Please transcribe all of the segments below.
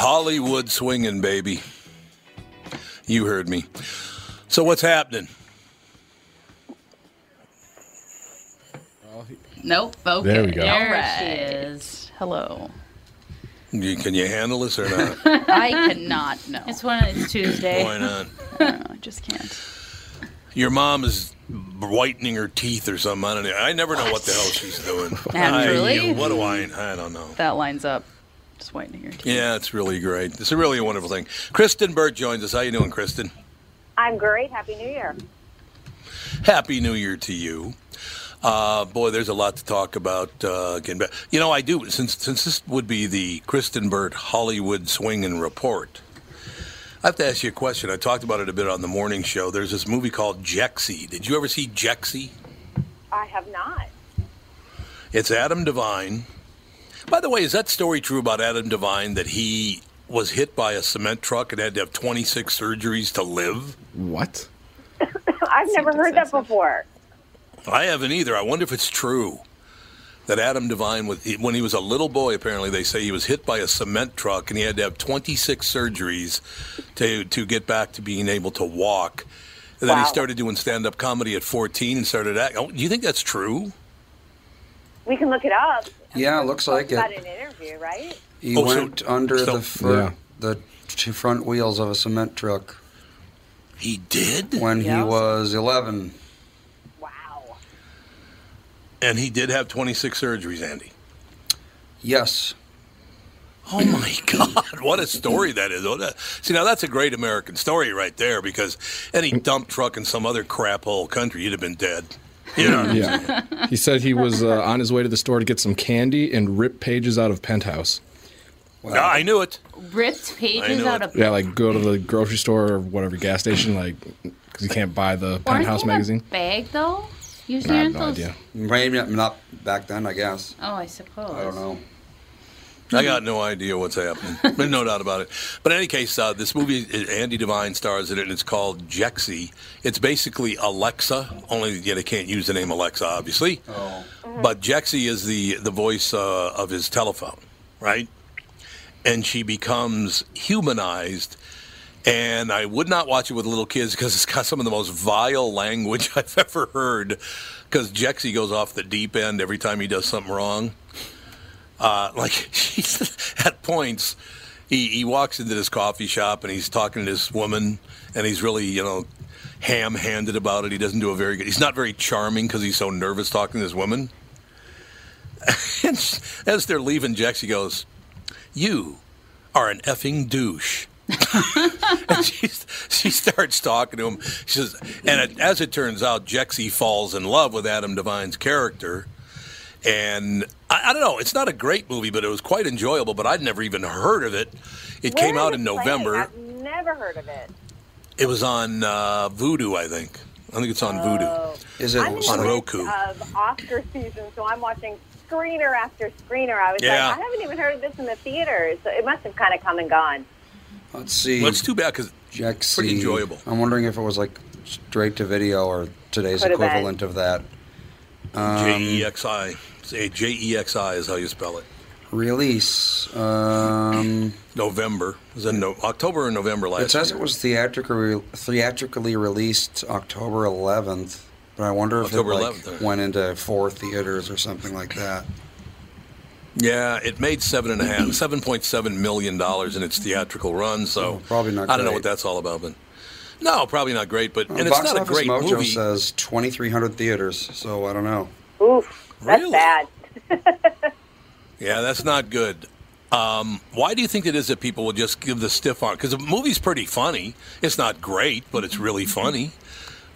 Hollywood swinging, baby. You heard me. So what's happening? Nope. Okay. There we go. There right. she is. Hello. You- Can you handle this or not? I cannot. No. It's one. It's Tuesday. Why not? I just can't. Your mom is whitening her teeth or something. I don't know. I never know what the hell she's doing. Naturally. I, what do I? I don't know. That lines up. Just whitening your teeth. Yeah, it's really great. It's a really a wonderful thing. Kristen Burt joins us. How you doing, Kristen? I'm great. Happy New Year. Happy New Year to you. Uh, boy, there's a lot to talk about. Uh, getting back. You know, I do since since this would be the Kristen Burt Hollywood Swinging Report. I have to ask you a question. I talked about it a bit on the morning show. There's this movie called Jexi. Did you ever see Jexi? I have not. It's Adam Devine. By the way, is that story true about Adam Devine that he was hit by a cement truck and had to have 26 surgeries to live? What? I've never heard that before. I haven't either. I wonder if it's true that Adam Devine, when he was a little boy, apparently they say he was hit by a cement truck and he had to have 26 surgeries to to get back to being able to walk. And then he started doing stand up comedy at 14 and started acting. Oh, do you think that's true? We can look it up. Yeah, it looks like About it. an interview, right? He Oh, so- went under so- the fr- the two front wheels of a cement truck He did? when he was 11. Wow. And he did have 26 surgeries, Andy. Yes. Oh my God! What a story that is. Oh, what a- See, now that's a great American story right there. Because any dump truck in some other crap hole country, you'd have been dead. You know? Yeah. he said he was uh, on his way to the store to get some candy and rip pages out of Penthouse. No, I knew it. Ripped pages out it. of. Yeah, like go to the grocery store or whatever gas station, like because you can't buy the Aren't Penthouse a magazine. bag though. I Usually have aren't no those. idea. Maybe not- not back then, I guess. Oh, I suppose. I don't know. I got no idea what's happening. There's no doubt about it. But in any case, uh, this movie, uh, Andy Devine stars in it, and it's called Jexi. It's basically Alexa, only yeah, they can't use the name Alexa, obviously. Oh. But Jexi is the, the voice uh, of his telephone, right? And she becomes humanized. And I would not watch it with little kids because it's got some of the most vile language I've ever heard. Because Jexi goes off the deep end every time he does something wrong. Uh, like he's at points, he, he walks into this coffee shop and he's talking to this woman, and he's really you know ham-handed about it. He doesn't do a very good. He's not very charming because he's so nervous talking to this woman. and as they're leaving, Jexi goes, "You are an effing douche." and she, she starts talking to him. She says, and it, as it turns out, Jexi falls in love with Adam Devine's character. And I, I don't know, it's not a great movie, but it was quite enjoyable. But I'd never even heard of it. It Where came out in? November. I've never heard of it. It was on uh, Vudu, I think. I think it's on Vudu. Is it I'm on midst Roku. of Oscar season, so I'm watching screener after screener. I was Yeah. like, I haven't even heard of this in the theaters, so it must have kind of come and gone. Let's see. Well, it's too bad because Jexi. pretty enjoyable. I'm wondering if it was like straight to video or today's Could equivalent of that. Um, J E X I. Say J E X I is how you spell it. Release. Um, November. It was in no, October or November last it says year. it was theatrically theatrically released October 11th, but I wonder if October it like, 11th, went into four theaters or something like that. Yeah, it made seven and a half, seven point seven million dollars in its theatrical run. So Oh, probably not I don't know what that's all about, but no, probably not great. But and Uh, it's Box not a great Mojo movie. says 2,300 theaters, so I don't know. Oof, that's Really? bad. Yeah, that's not good. Um, why do you think it is that people will just give the stiff arm? Because the movie's pretty funny. It's not great, but it's really funny.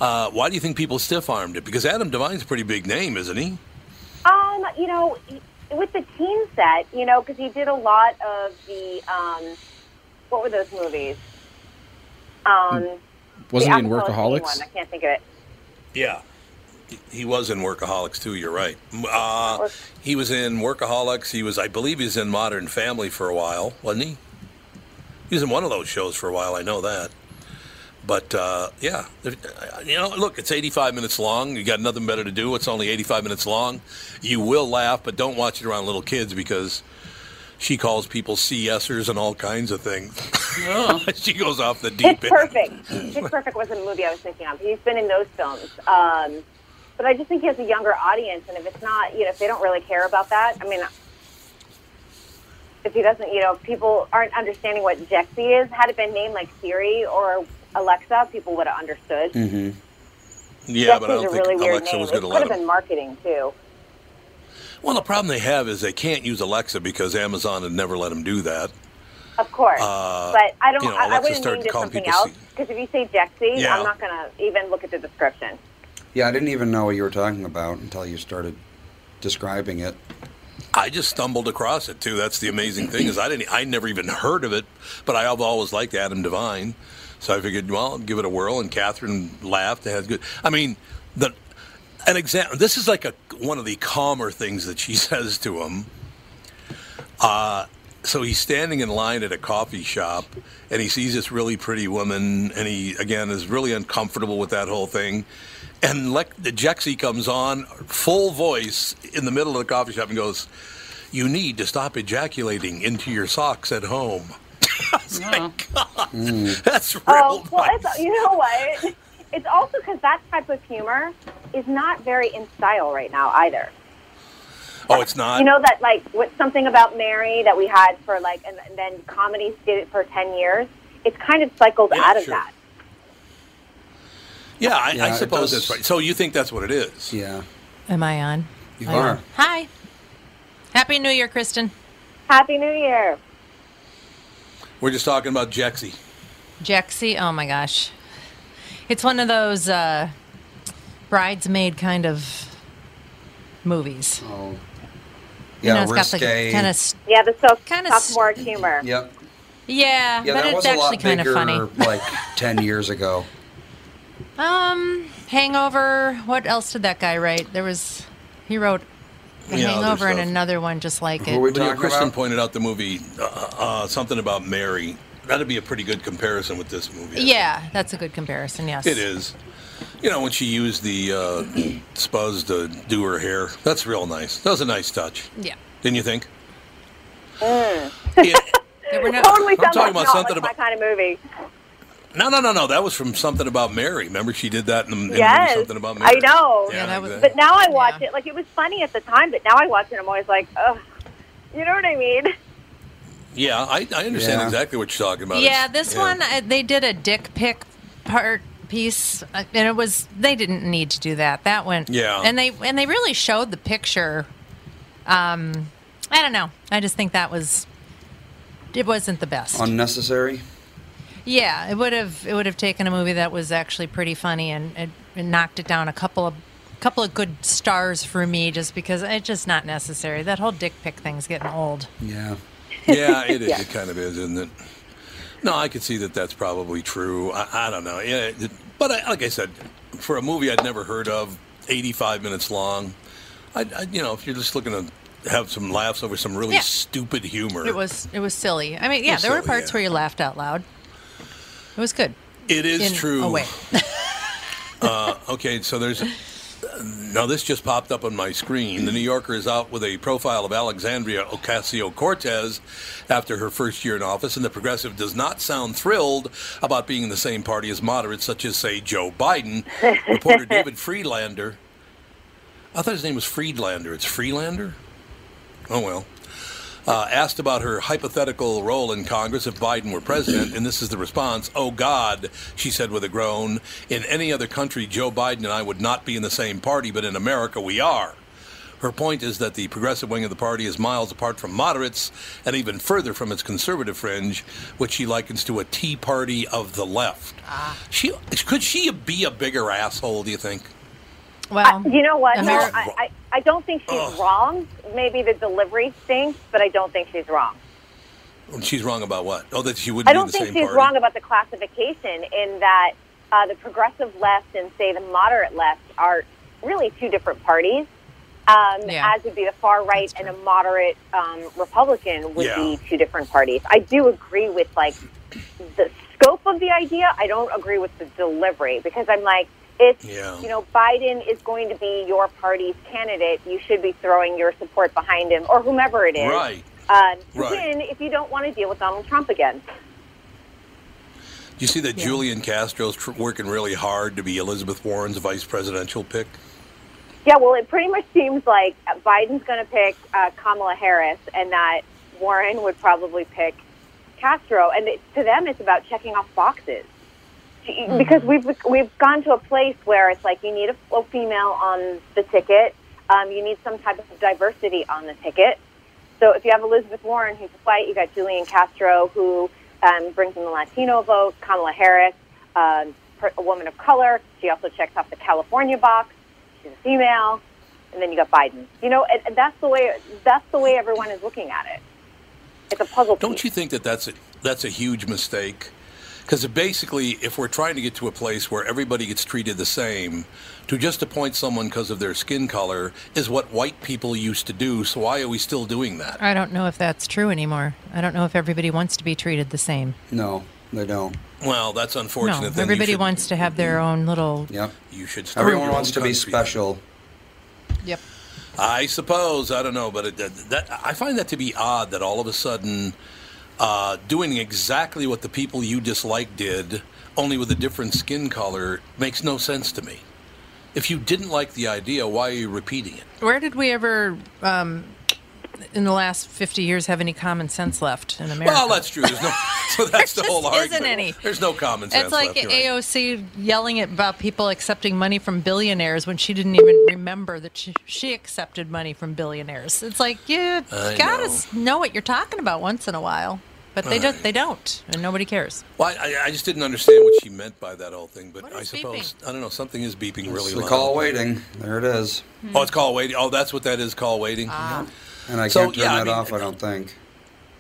Uh, why do you think people stiff armed it? Because Adam Devine's a pretty big name, isn't he? Um, you know, with the teen set, you know, because he did a lot of the um, what were those movies? Um, Wasn't the he in Workaholics? One. I can't think of it. Yeah. He was in Workaholics too. You're right. Uh, he was in Workaholics. He was, I believe, he was in Modern Family for a while, wasn't he? He was in one of those shows for a while. I know that. But uh, yeah, if- you know, look, it's 85 minutes long. You got nothing better to do. It's only 85 minutes long. You will laugh, but don't watch it around little kids because she calls people CSers and all kinds of things. she goes off the deep Pitch end. Perfect. Pitch Perfect was the movie I was thinking of. He's been in those films. Um, but I just think he has a younger audience, and if it's not, you know, if they don't really care about that, I mean, if he doesn't, you know, if people aren't understanding what Jexi is, had it been named like Siri or Alexa, people would have understood. Mm-hmm. Yeah, but I Jexi's don't a think really weird Alexa name. was It going to could have been marketing too. Well, the problem they have is they can't use Alexa because Amazon had never let them do that. Of course, Uh, but I don't. you know, I, I Alexa wouldn't name it calling something people else because if you say Jexi, Yeah. I'm not going to even look at the description. Yeah, I didn't even know what you were talking about until you started describing it. I just stumbled across it too. That's the amazing thing is I didn't. I never even heard of it, but I've always liked Adam Devine, so I figured, well, I'll give it a whirl. And Catherine laughed. It has good. I mean, the an example. This is like a one of the calmer things that she says to him. Uh, so he's standing in line at a coffee shop, and he sees this really pretty woman, and he again is really uncomfortable with that whole thing. And like the Jexi comes on, full voice in the middle of the coffee shop, and goes, "You need to stop ejaculating into your socks at home." I was like, God, mm. that's oh, real. Oh well, nice. it's, you know what? It's also because that type of humor is not very in style right now either. oh, it's not. You know that like what something about Mary that we had for like, and, and then comedies did it for ten years. It's kind of cycled Yeah, out of sure. that. Yeah, I, Yeah, I suppose that's right. So you think that's what it is? Yeah, Am I on? you I are. am. Hi. Happy New Year, Kristen. Happy New Year! We're just talking about Jexi. Jexi, oh my gosh. It's one of those uh, bridesmaid kind of movies. Oh. You Yeah, know, it's got the risque. kind of Yeah, the so- Kinda sophomore humor. Yep. yeah, Yeah, but that it's was a actually lot kind of funny. like 10 years ago. Um, Hangover. What else did that guy write? There was he wrote a Yeah, other Hangover and stuff. another one just like it. Who are we Leah talking Kristen about? pointed out the movie, uh, uh, something about Mary. That'd be a pretty good comparison with this movie. I think. yeah, that's a good comparison. Yes, It is. You know, when she used the uh, spuzz to do her hair, that's real nice. That was a nice touch. Yeah, Didn't you think? Mm. Yeah. there were no. Totally I'm sounds talking like about not something like about- my kind of movie. No, no, no, no. That was from something about Mary. Remember, she did that in the, in movie Yes, something about Mary. I know. Yeah, that was- exactly. But now I watch Yeah. it. Like it was funny at the time, but now I watch it. I'm always like, ugh. You know what I mean? yeah, I, I understand Yeah. exactly what you're talking about. Yeah, It's- this yeah. one uh, they did a dick pic part piece, uh, and it was they didn't need to do that. That went Yeah. and they and they really showed the picture. Um, I don't know. I just think that was it wasn't the best. Unnecessary. Yeah, it would have it would have taken a movie that was actually pretty funny and, and, and knocked it down a couple of couple of good stars for me just because it's just not necessary. That whole dick pic thing's getting old. Yeah. Yeah, it is. It kind of is, isn't it? No, I could see that that's probably true. I, I don't know. Yeah, it, but I, like I said, for a movie I'd never heard of, 85 minutes long, I, I you know, if you're just looking to have some laughs over some really Yeah. stupid humor, It was it was silly. I mean, yeah, there were parts yeah. where you laughed out loud. It was good. it is in true. a way. Uh, okay, so there's. Now, this just popped up on my screen. The New Yorker is out with a profile of Alexandria Ocasio Cortez after her first year in office, and the progressive does not sound thrilled about being in the same party as moderates, such as, say, Joe Biden. Reporter David Friedlander. I thought his name was Friedlander. It's Freelander? Oh, well. Uh, asked about her hypothetical role in Congress if Biden were president, and this is the response Oh, God, she said with a groan. In any other country, Joe Biden and I would not be in the same party, but in America, we are. Her point is that the progressive wing of the party is miles apart from moderates and even further from its conservative fringe, which she likens to a Tea Party of the left. She could she be a bigger asshole? Do you think? Well, You know what? No, I, I, I don't think she's wrong. Maybe the delivery stinks, but I don't think she's wrong. She's wrong about what? Oh, that she wouldn't I don't the think same she's party. wrong about the classification in that uh, the progressive left and, say, the moderate left are really two different parties. Um, Yeah. As would be the far right and a moderate um, Republican would Yeah. be two different parties. I do agree with like the scope of the idea. I don't agree with the delivery because I'm like, if Yeah. you know Biden is going to be your party's candidate, you should be throwing your support behind him or whomever it is. Right. Uh, Right. win if you don't want to deal with Donald Trump again. Do you see that Julian Castro's tr- working really hard to be Elizabeth Warren's vice presidential pick? Yeah, well, it pretty much seems like Biden's going to pick uh, Kamala Harris, and that Warren would probably pick Castro. And it, to them, it's about checking off boxes because we've we've gone to a place where it's like you need a, a female on the ticket, um, you need some type of diversity on the ticket. So if you have Elizabeth Warren who's a white, you got Julian Castro who um, brings in the Latino vote, Kamala Harris, um, per- a woman of color. She also checks off the California box. She's a female, and then you got Biden. You know, and, and that's the way that's the way everyone is looking at it. It's a puzzle. Don't piece. you think that that's a, that's a huge mistake? Because basically, if we're trying to get to a place where everybody gets treated the same, to just appoint someone because of their skin color is what white people used to do. So why are we still doing that? I don't know if that's true anymore. I don't know if everybody wants to be treated the same. No, they don't. Well, that's unfortunate. No, Then everybody should- wants to have their own little. Yep. You should. start Everyone wants to be country. special. Yep. I suppose I don't know, but it, that, that I find that to be odd that all of a sudden, uh, doing exactly what the people you dislike did, only with a different skin color, makes no sense to me. If you didn't like the idea, why are you repeating it? Where did we ever, um, in the last 50 years, have any common sense left in America? Well, that's true. There's no, so that's the There whole just argument. isn't any. There's no common sense It's like left. you're right. AOC yelling at- about people accepting money from billionaires when she didn't even remember that she, she accepted money from billionaires. It's like you I gotta know. know what you're talking about once in a while. but they don't. They don't, and nobody cares. Well, I, I just didn't understand what she meant by that whole thing, but I is suppose I don't know. Something is beeping really It's the loud. call waiting. There it is. Oh, it's call waiting. Oh, that's what that is. Call waiting. Ah. And I So, can't turn yeah, I mean- off, I don't think.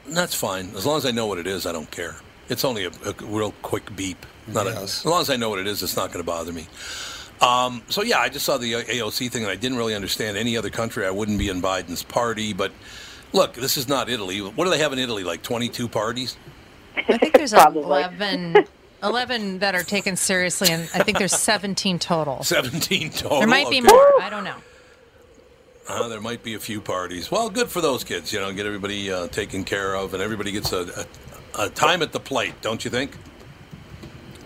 That's fine. As long as I know what it is, I don't care. It's only a, a real quick beep. Not a, as long as I know what it is, it's not going to bother me. Um, so yeah, I just saw the AOC thing, and I didn't really understand any other country. I wouldn't be in Biden's party, but look, this is not Italy. What do they have in Italy? Like twenty-two parties? I think there's 11, 11 that are taken seriously, and I think there's 17 total. Seventeen total. There might be Okay. more. I don't know. Uh, there might be a few parties. Well, good for those kids. You know, get everybody uh, taken care of, and everybody gets a, a, a time at the plate. Don't you think?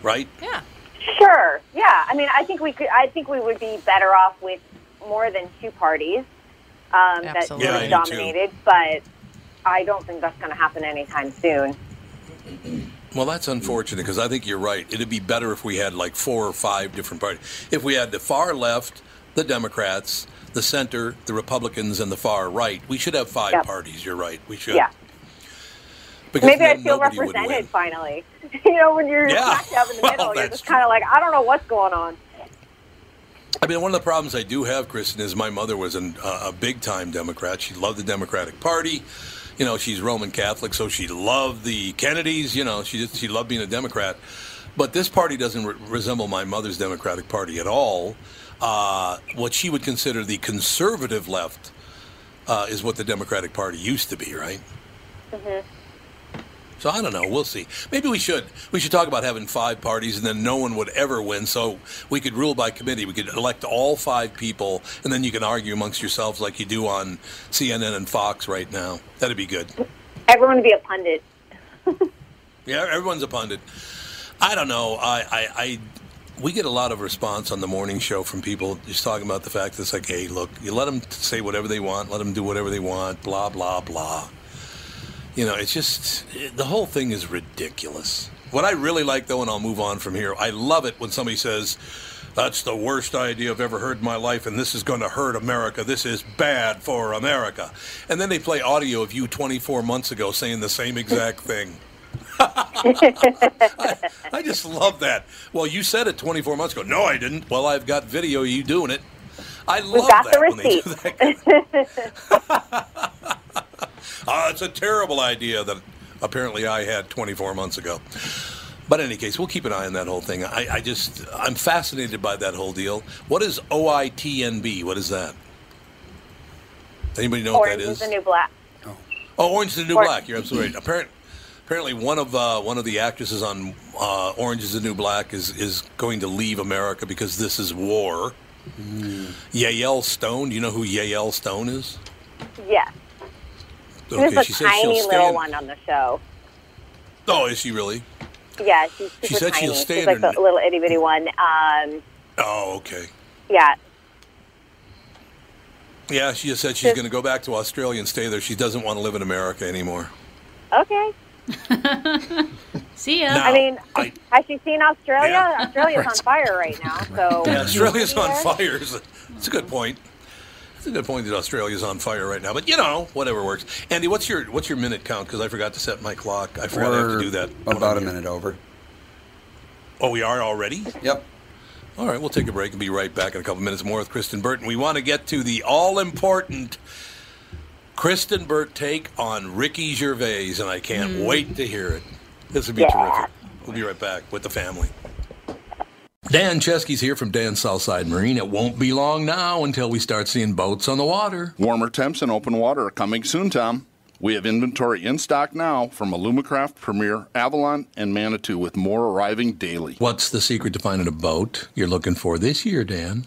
Right? Yeah. Sure. Yeah. I mean, I think we could. I think we would be better off with more than two parties um, that Absolutely. Yeah, I really do too. dominated. But I don't think that's going to happen anytime soon. Well, that's unfortunate because I think you're right. It'd be better if we had like four or five different parties. If we had the far left, the Democrats, the center, the Republicans, and the far right, we should have five Yep. parties. You're right. We should. Yeah. Because Maybe I'd feel represented finally. you know, when you're Yeah. smack dab in the Well, middle, you're just kind of like, I don't know what's going on. I mean, one of the problems I do have, Kristen, is my mother was an, uh, a big time Democrat. She loved the Democratic Party. You know, she's Roman Catholic, so she loved the Kennedys. You know, she just, she loved being a Democrat. But this party doesn't re- resemble my mother's Democratic Party at all. Uh, what she would consider the conservative left uh, is what the Democratic Party used to be, right? So I don't know. We'll see. Maybe we should. We should talk about having five parties, and then no one would ever win. So we could rule by committee. We could elect all five people, and then you can argue amongst yourselves like you do on CNN and Fox right now. That'd be good. Everyone would be a pundit. Yeah, everyone's a pundit. I don't know. I, I, I we get a lot of response on the morning show from people just talking about the fact that it's like, hey, look, you let them say whatever they want, let them do whatever they want, blah blah blah. You know, it's just it, the whole thing is ridiculous. What I really like, though, and I'll move on from here, I love it when somebody says, "That's the worst idea I've ever heard in my life, and this is going to hurt America. This is bad for America." And then they play audio of you 24 months ago saying the same exact thing. I, I just love that. Well, you said it 24 months ago. No, I didn't. Well, I've got video of you doing it. I love got that the do that. Uh, it's a terrible idea that apparently I had 24 months ago. But in any case, we'll keep an eye on that whole thing. I, I just, I'm fascinated by that whole deal. What is OITNB? What is that? Anybody know Orange what that is is? the new black. Oh, Orange is the New Black. You're absolutely right. Apparently, apparently one of uh, one of the actresses on uh, Orange is the New Black is is going to leave America because this is war. Yael Stone. Do you know who Yael Stone is? Yes. She was Okay, a she says she'll tiny little one on the show. Oh, is she really? Yeah, she's super She said tiny. she'll stay she's like her- the little itty bitty one. Um, Oh, okay. yeah. Yeah, she just said she's going to go back to Australia and stay there. She doesn't want to live in America anymore. Okay. See ya. Now, I mean, I- has she seen Australia? Yeah. Australia's on fire right now. So Yeah, Australia's on fire. It's a good point. It's a good point that Australia's on fire right now. But you know, whatever works. Andy, what's your what's your minute count? Because I forgot to set my clock. I forgot I have to do that. About a here. minute over. Oh, we are already. Yep. All right, we'll take a break and be right back in a couple minutes more with Kristen Burton. We want to get to the all important Kristen Burt take on Ricky Gervais, and I can't hmm. wait to hear it. This would be terrific. We'll be right back with the family. Dan Chesky's here from Dan Southside Marine. It won't be long now until we start seeing boats on the water. Warmer temps and open water are coming soon, Tom. We have inventory in stock now from Alumacraft, Premier, Avalon, and Manitou, with more arriving daily. What's the secret to finding a boat you're looking for this year, Dan?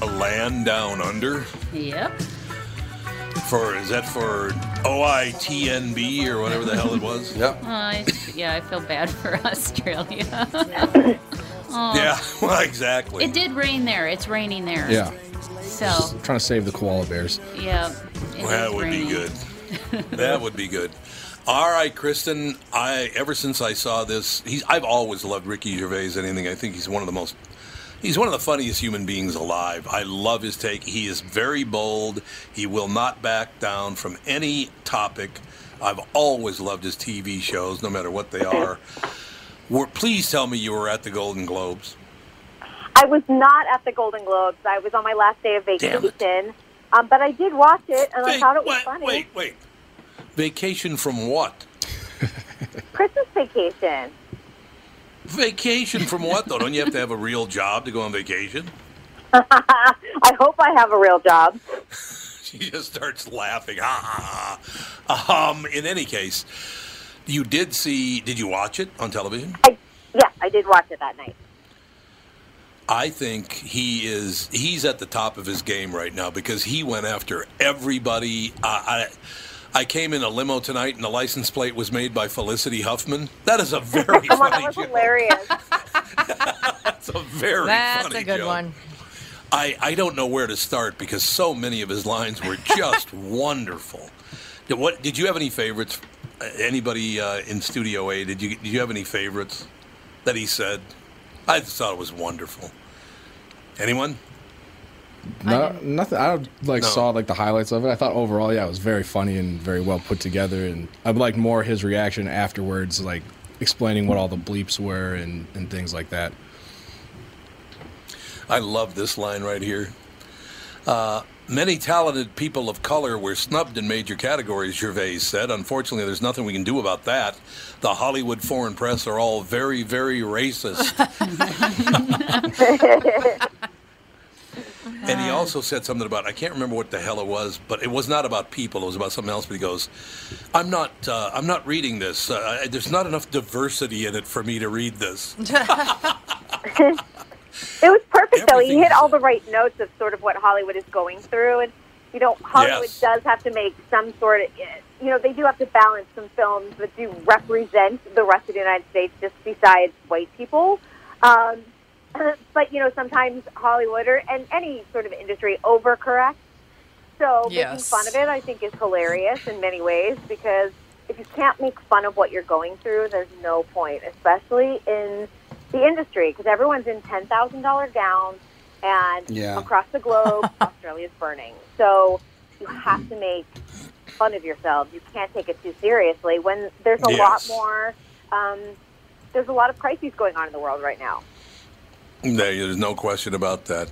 A land down under Yep. for is that for OITNB or whatever the hell it was? Yep. Uh, I, yeah, I feel bad for Australia. oh, Yeah, well, exactly. It did rain there. It's raining there. Yeah. So, Trying to save the koala bears. yeah. it Well, that is would raining. be good. that would be good. All right, Kristen. I ever since I saw this, he's I've always loved Ricky Gervais. Anything I think he's one of the most. He's one of the funniest human beings alive. I love his take. He is very bold. He will not back down from any topic. I've always loved his TV shows, no matter what they are. Were, please tell me you were at the Golden Globes. I was not at the Golden Globes. I was on my last day of vacation. Um, but I did watch it, and I thought it was wait, funny. wait, wait. Vacation from what? Christmas vacation. Vacation from what, though? Don't you have to have a real job to go on vacation? I hope I have a real job. She just starts laughing. Ha, ha, ha. Um, in any case, you did see, did you watch it on television? Yeah, I did watch it that night. I think he is, he's at the top of his game right now because he went after everybody. Uh, I, I came in a limo tonight and the license plate was made by Felicity Huffman. That is a very Come on, that was joke. hilarious. That's a very That's funny a good joke. one. I, I don't know where to start because so many of his lines were just wonderful. Did, what did you have any favorites? Uh, Anybody uh, in Studio A? Did you did you have any favorites that he said? I just thought it was wonderful. Anyone? No, nothing. I like No. saw like the highlights of it. I thought overall, yeah, it was very funny and very well put together. And I would like more his reaction afterwards, like explaining what all the bleeps were and, and things like that. I love this line right here. Uh, many talented people of color were snubbed in major categories, Gervais said. Unfortunately, there's nothing we can do about that. The Hollywood foreign press are all very, very racist. and he also said something about, I can't remember what the hell it was, but it was not about people. It was about something else. But he goes, I'm not, uh, I'm not reading this. Uh, there's not enough diversity in it for me to read this. It was perfect, though. He hit all the right notes of sort of what Hollywood is going through, and you know, Hollywood Yes. does have to make some sort of, you know, they do have to balance some films that do represent the rest of the United States, just besides white people. Um, but you know, sometimes Hollywood or and any sort of industry overcorrects. So making fun of it, I think, is hilarious in many ways because if you can't make fun of what you're going through, there's no point, especially in the industry, because everyone's in ten thousand dollar gowns, and Yeah. across the globe, Australia's burning. So you have to make fun of yourselves. You can't take it too seriously when there's a lot more. Um, there's a lot of crises going on in the world right now. There, there's no question about that.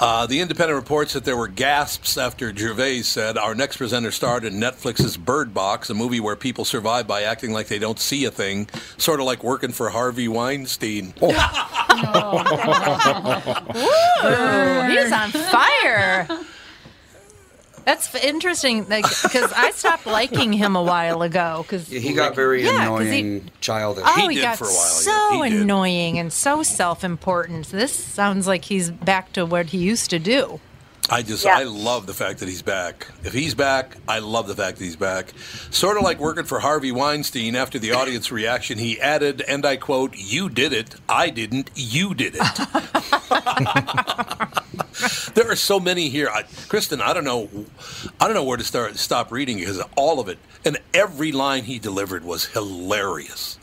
Uh, the Independent reports that there were gasps after Gervais said our next presenter starred in Netflix's Bird Box, a movie where people survive by acting like they don't see a thing, sort of like working for Harvey Weinstein. Ooh, he's on fire. That's f- interesting because I stopped liking him a while ago. Because Yeah, he got very Yeah, 'cause he- annoying, childish. Oh, he, got for a while. so annoying and so self-important. This sounds like he's back to what he used to do. I just, Yeah. I love the fact that he's back. If he's back, I love the fact that he's back. Sort of like working for Harvey Weinstein after the audience reaction, he added, and I quote, You did it. I didn't. You did it. there are so many here. I, Kristen, I don't know. I don't know where to start. Stop reading because all of it and every line he delivered was hilarious.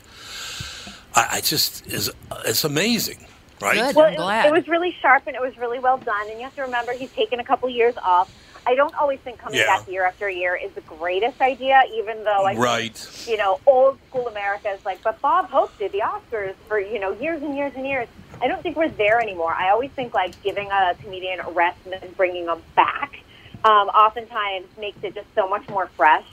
I, I just is it's amazing, right? well, it, was- it was really sharp and it was really well done. And you have to remember, he's taken a couple years off. I don't always think coming Yeah. back year after year is the greatest idea, even though I think, Right. you know, old school America is like, but Bob Hope did the Oscars for, you know, years and years and years. I don't think we're there anymore. I always think like giving a comedian a rest and then bringing them back um, oftentimes makes it just so much more fresh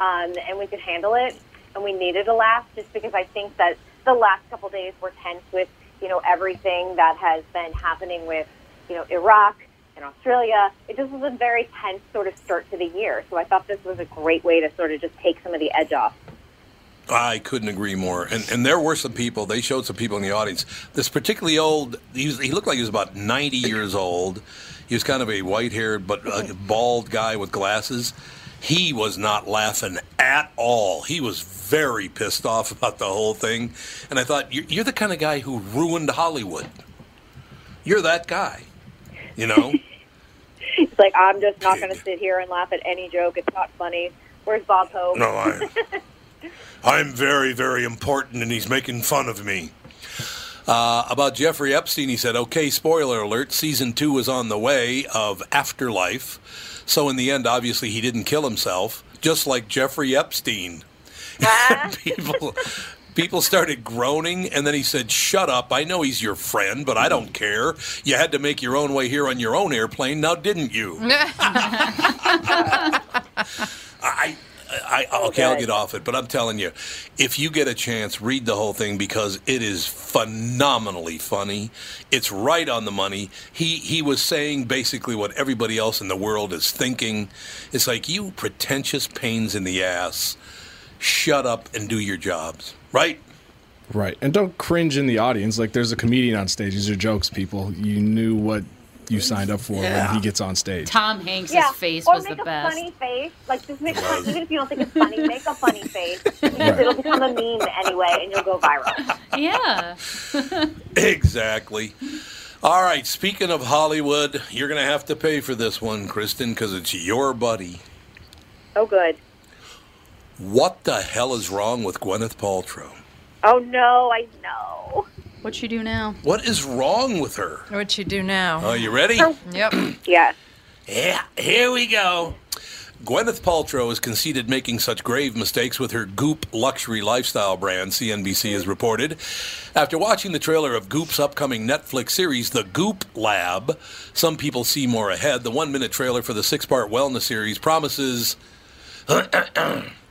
um, and we could handle it. And we needed a laugh just because I think that the last couple days were tense with, you know, everything that has been happening with, you know, Iraq and Australia. It just was a very tense sort of start to the year. So I thought this was a great way to sort of just take some of the edge off. I couldn't agree more. And and there were some people. They showed some people in the audience. This particularly old. He, was, he looked like he was about ninety years old. He was kind of a white-haired but uh, bald guy with glasses. He was not laughing at all. He was very pissed off about the whole thing. And I thought, you're, you're the kind of guy who ruined Hollywood. You're that guy. You know. It's like, I'm just not going to sit here and laugh at any joke. It's not funny. Where's Bob Hope? No, I- I'm very, very important, and he's making fun of me. Uh, about Jeffrey Epstein, he said, okay, spoiler alert, season two is on the way of Afterlife. So, in the end, obviously, he didn't kill himself, just like Jeffrey Epstein. people, people started groaning, and then he said, shut up. I know he's your friend, but I don't care. You had to make your own way here on your own airplane, now didn't you? I, I oh, okay, I'll get off it, but I'm telling you, if you get a chance, read the whole thing because it is phenomenally funny. It's right on the money. He he was saying basically what everybody else in the world is thinking. It's like you pretentious pains in the ass. Shut up and do your jobs, right? Right. And don't cringe in the audience. Like there's a comedian on stage. These are jokes, people. You knew what you signed up for Yeah. when he gets on stage. Tom Hanks' yeah. face or was make the a best. funny face. Like, just make a fun, even if you don't think it's funny, make a funny face. Because Right. it'll become a meme anyway, and you'll go viral. Yeah. Exactly. All right. Speaking of Hollywood, you're going to have to pay for this one, Kristen, because it's your buddy. Oh, good. What the hell is wrong with Gwyneth Paltrow? Oh, no, I know. What you do now? What is wrong with her? What you do now? Are you ready? Oh. Yep. yes. Yeah, here we go. Gwyneth Paltrow has conceded making such grave mistakes with her Goop luxury lifestyle brand, CNBC has reported. After watching the trailer of Goop's upcoming Netflix series, The Goop Lab, some people see more ahead. The one minute trailer for the six part wellness series promises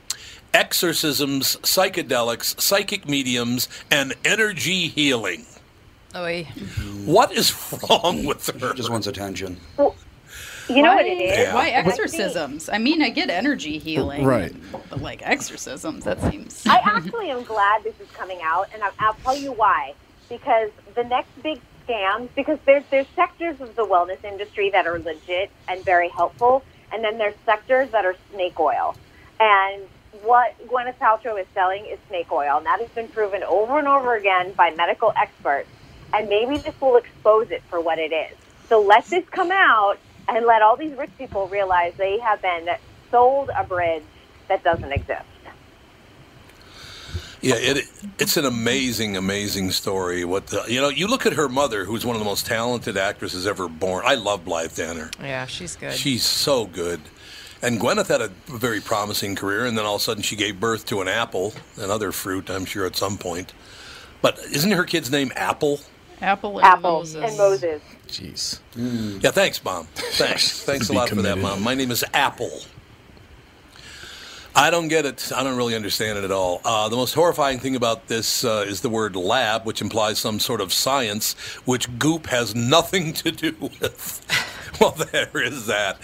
exorcisms, psychedelics, psychic mediums, and energy healing. Oy. What is wrong with her? Just wants attention. You know why, what it is? Yeah. Why exorcisms? I mean, I get energy healing, Right. But like exorcisms, that seems. I actually am glad this is coming out, and I'll, I'll tell you why. Because the next big scam, because there's there's sectors of the wellness industry that are legit and very helpful, and then there's sectors that are snake oil. And what Gwyneth Paltrow is selling is snake oil, and that has been proven over and over again by medical experts. And maybe this will expose it for what it is. So let this come out and let all these rich people realize they have been sold a bridge that doesn't exist. Yeah, it it's an amazing, amazing story. What the, you know, you look at her mother, who's one of the most talented actresses ever born. I love Blythe Danner. Yeah, she's good. She's so good. And Gwyneth had a very promising career, and then all of a sudden she gave birth to an apple, another fruit, I'm sure, at some point. But isn't her kid's name Apple? Apple and Apple Moses. and Moses. Jeez. Yeah, thanks, Mom. Thanks. thanks a Be lot for that. Mom. My name is Apple. I don't get it. I don't really understand it at all. Uh, the most horrifying thing about this uh, is the word lab, which implies some sort of science, which Goop has nothing to do with. well, there is that.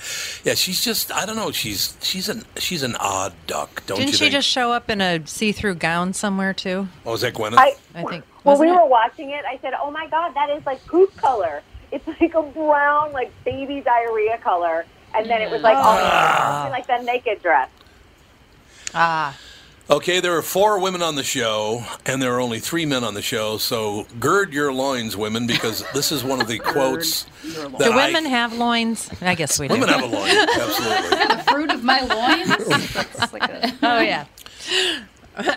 Yeah, she's just. I don't know. She's she's an she's an odd duck, don't Didn't you she think? just show up in a see-through gown somewhere too? oh, is that Gwyneth? I, I think. Well, we it? were watching it, I said, "Oh my god, that is like poop color. It's like a brown, like baby diarrhea color." And then it was like all like that naked dress. Ah, Okay, there are four women on the show, and there are only three men on the show. So gird your loins, women, because this is one of the quotes that do I- women have loins? I guess we do. women have a loin. Absolutely. the fruit of my loins. Like a, Oh yeah.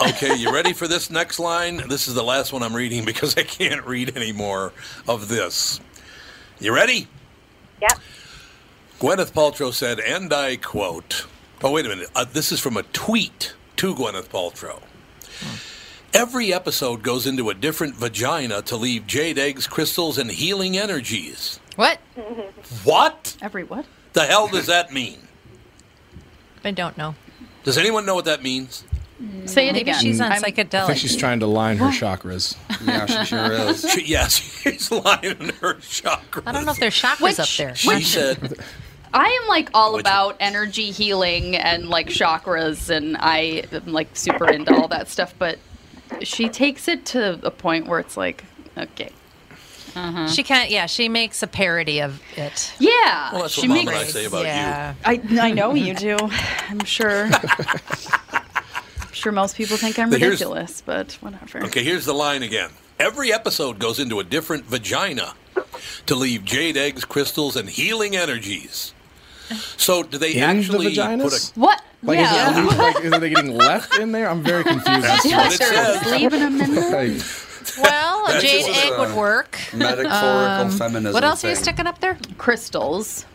Okay, you ready for this next line? This is the last one I'm reading because I can't read any more of this. You ready? Yep. Gwyneth Paltrow said, and I quote, oh, wait a minute. Uh, this is from a tweet to Gwyneth Paltrow. Every episode goes into a different vagina to leave jade eggs, crystals, and healing energies. What? What every what? the hell does that mean? I don't know. Does anyone know what that means? Say it Maybe again. she's on I'm- I think she's trying to line her chakras. Yeah, she sure is. She, yeah, she's lying in her chakras. I don't know if there's chakras Which- up there. She said, I am like all Which- about energy healing and like chakras, and I am like super into all that stuff. But she takes it to a point where it's like, okay, uh-huh. She can't. Yeah, she makes a parody of it. yeah, well, that's she what Mom makes. and I say about yeah. I I know you do. I'm sure. I'm sure most people think I'm But ridiculous, but whatever. Okay, here's the line again. Every episode goes into a different vagina to leave jade eggs, crystals, and healing energies. So, do they In actually the vaginas? put a. What? Like, yeah. is, it, like, are they getting left in there? I'm very confused. That's what it says. Leaving them in there. Like, Well, a jade egg uh, would work. Metaphorical Um, feminism. What else are you sticking up there? Crystals.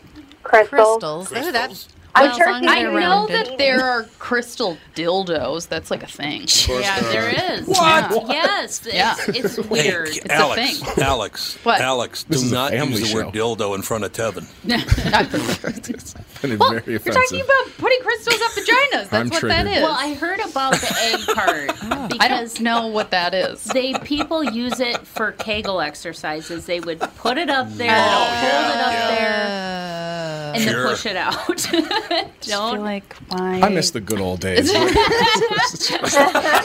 Crystals. Crystals. Ooh, that's. I'm Well, sure as long she- as I know that there are crystal dildos. That's like a thing. Yeah, there is. What? Yes. It's, Yeah. it's Hey, weird. It's a Alex, thing. Alex, What? Alex, This do not family use the word dildo in front of Tevin. very Well, offensive. you're talking about putting crystals up vaginas. That's I'm what that triggered. is. Well, I heard about the egg part I don't know what that is. they people use it for Kegel exercises. They would put it up there, Oh, hold yeah, it up yeah. there, and Sure. then push it out. I Don't. like why? I miss the good old days.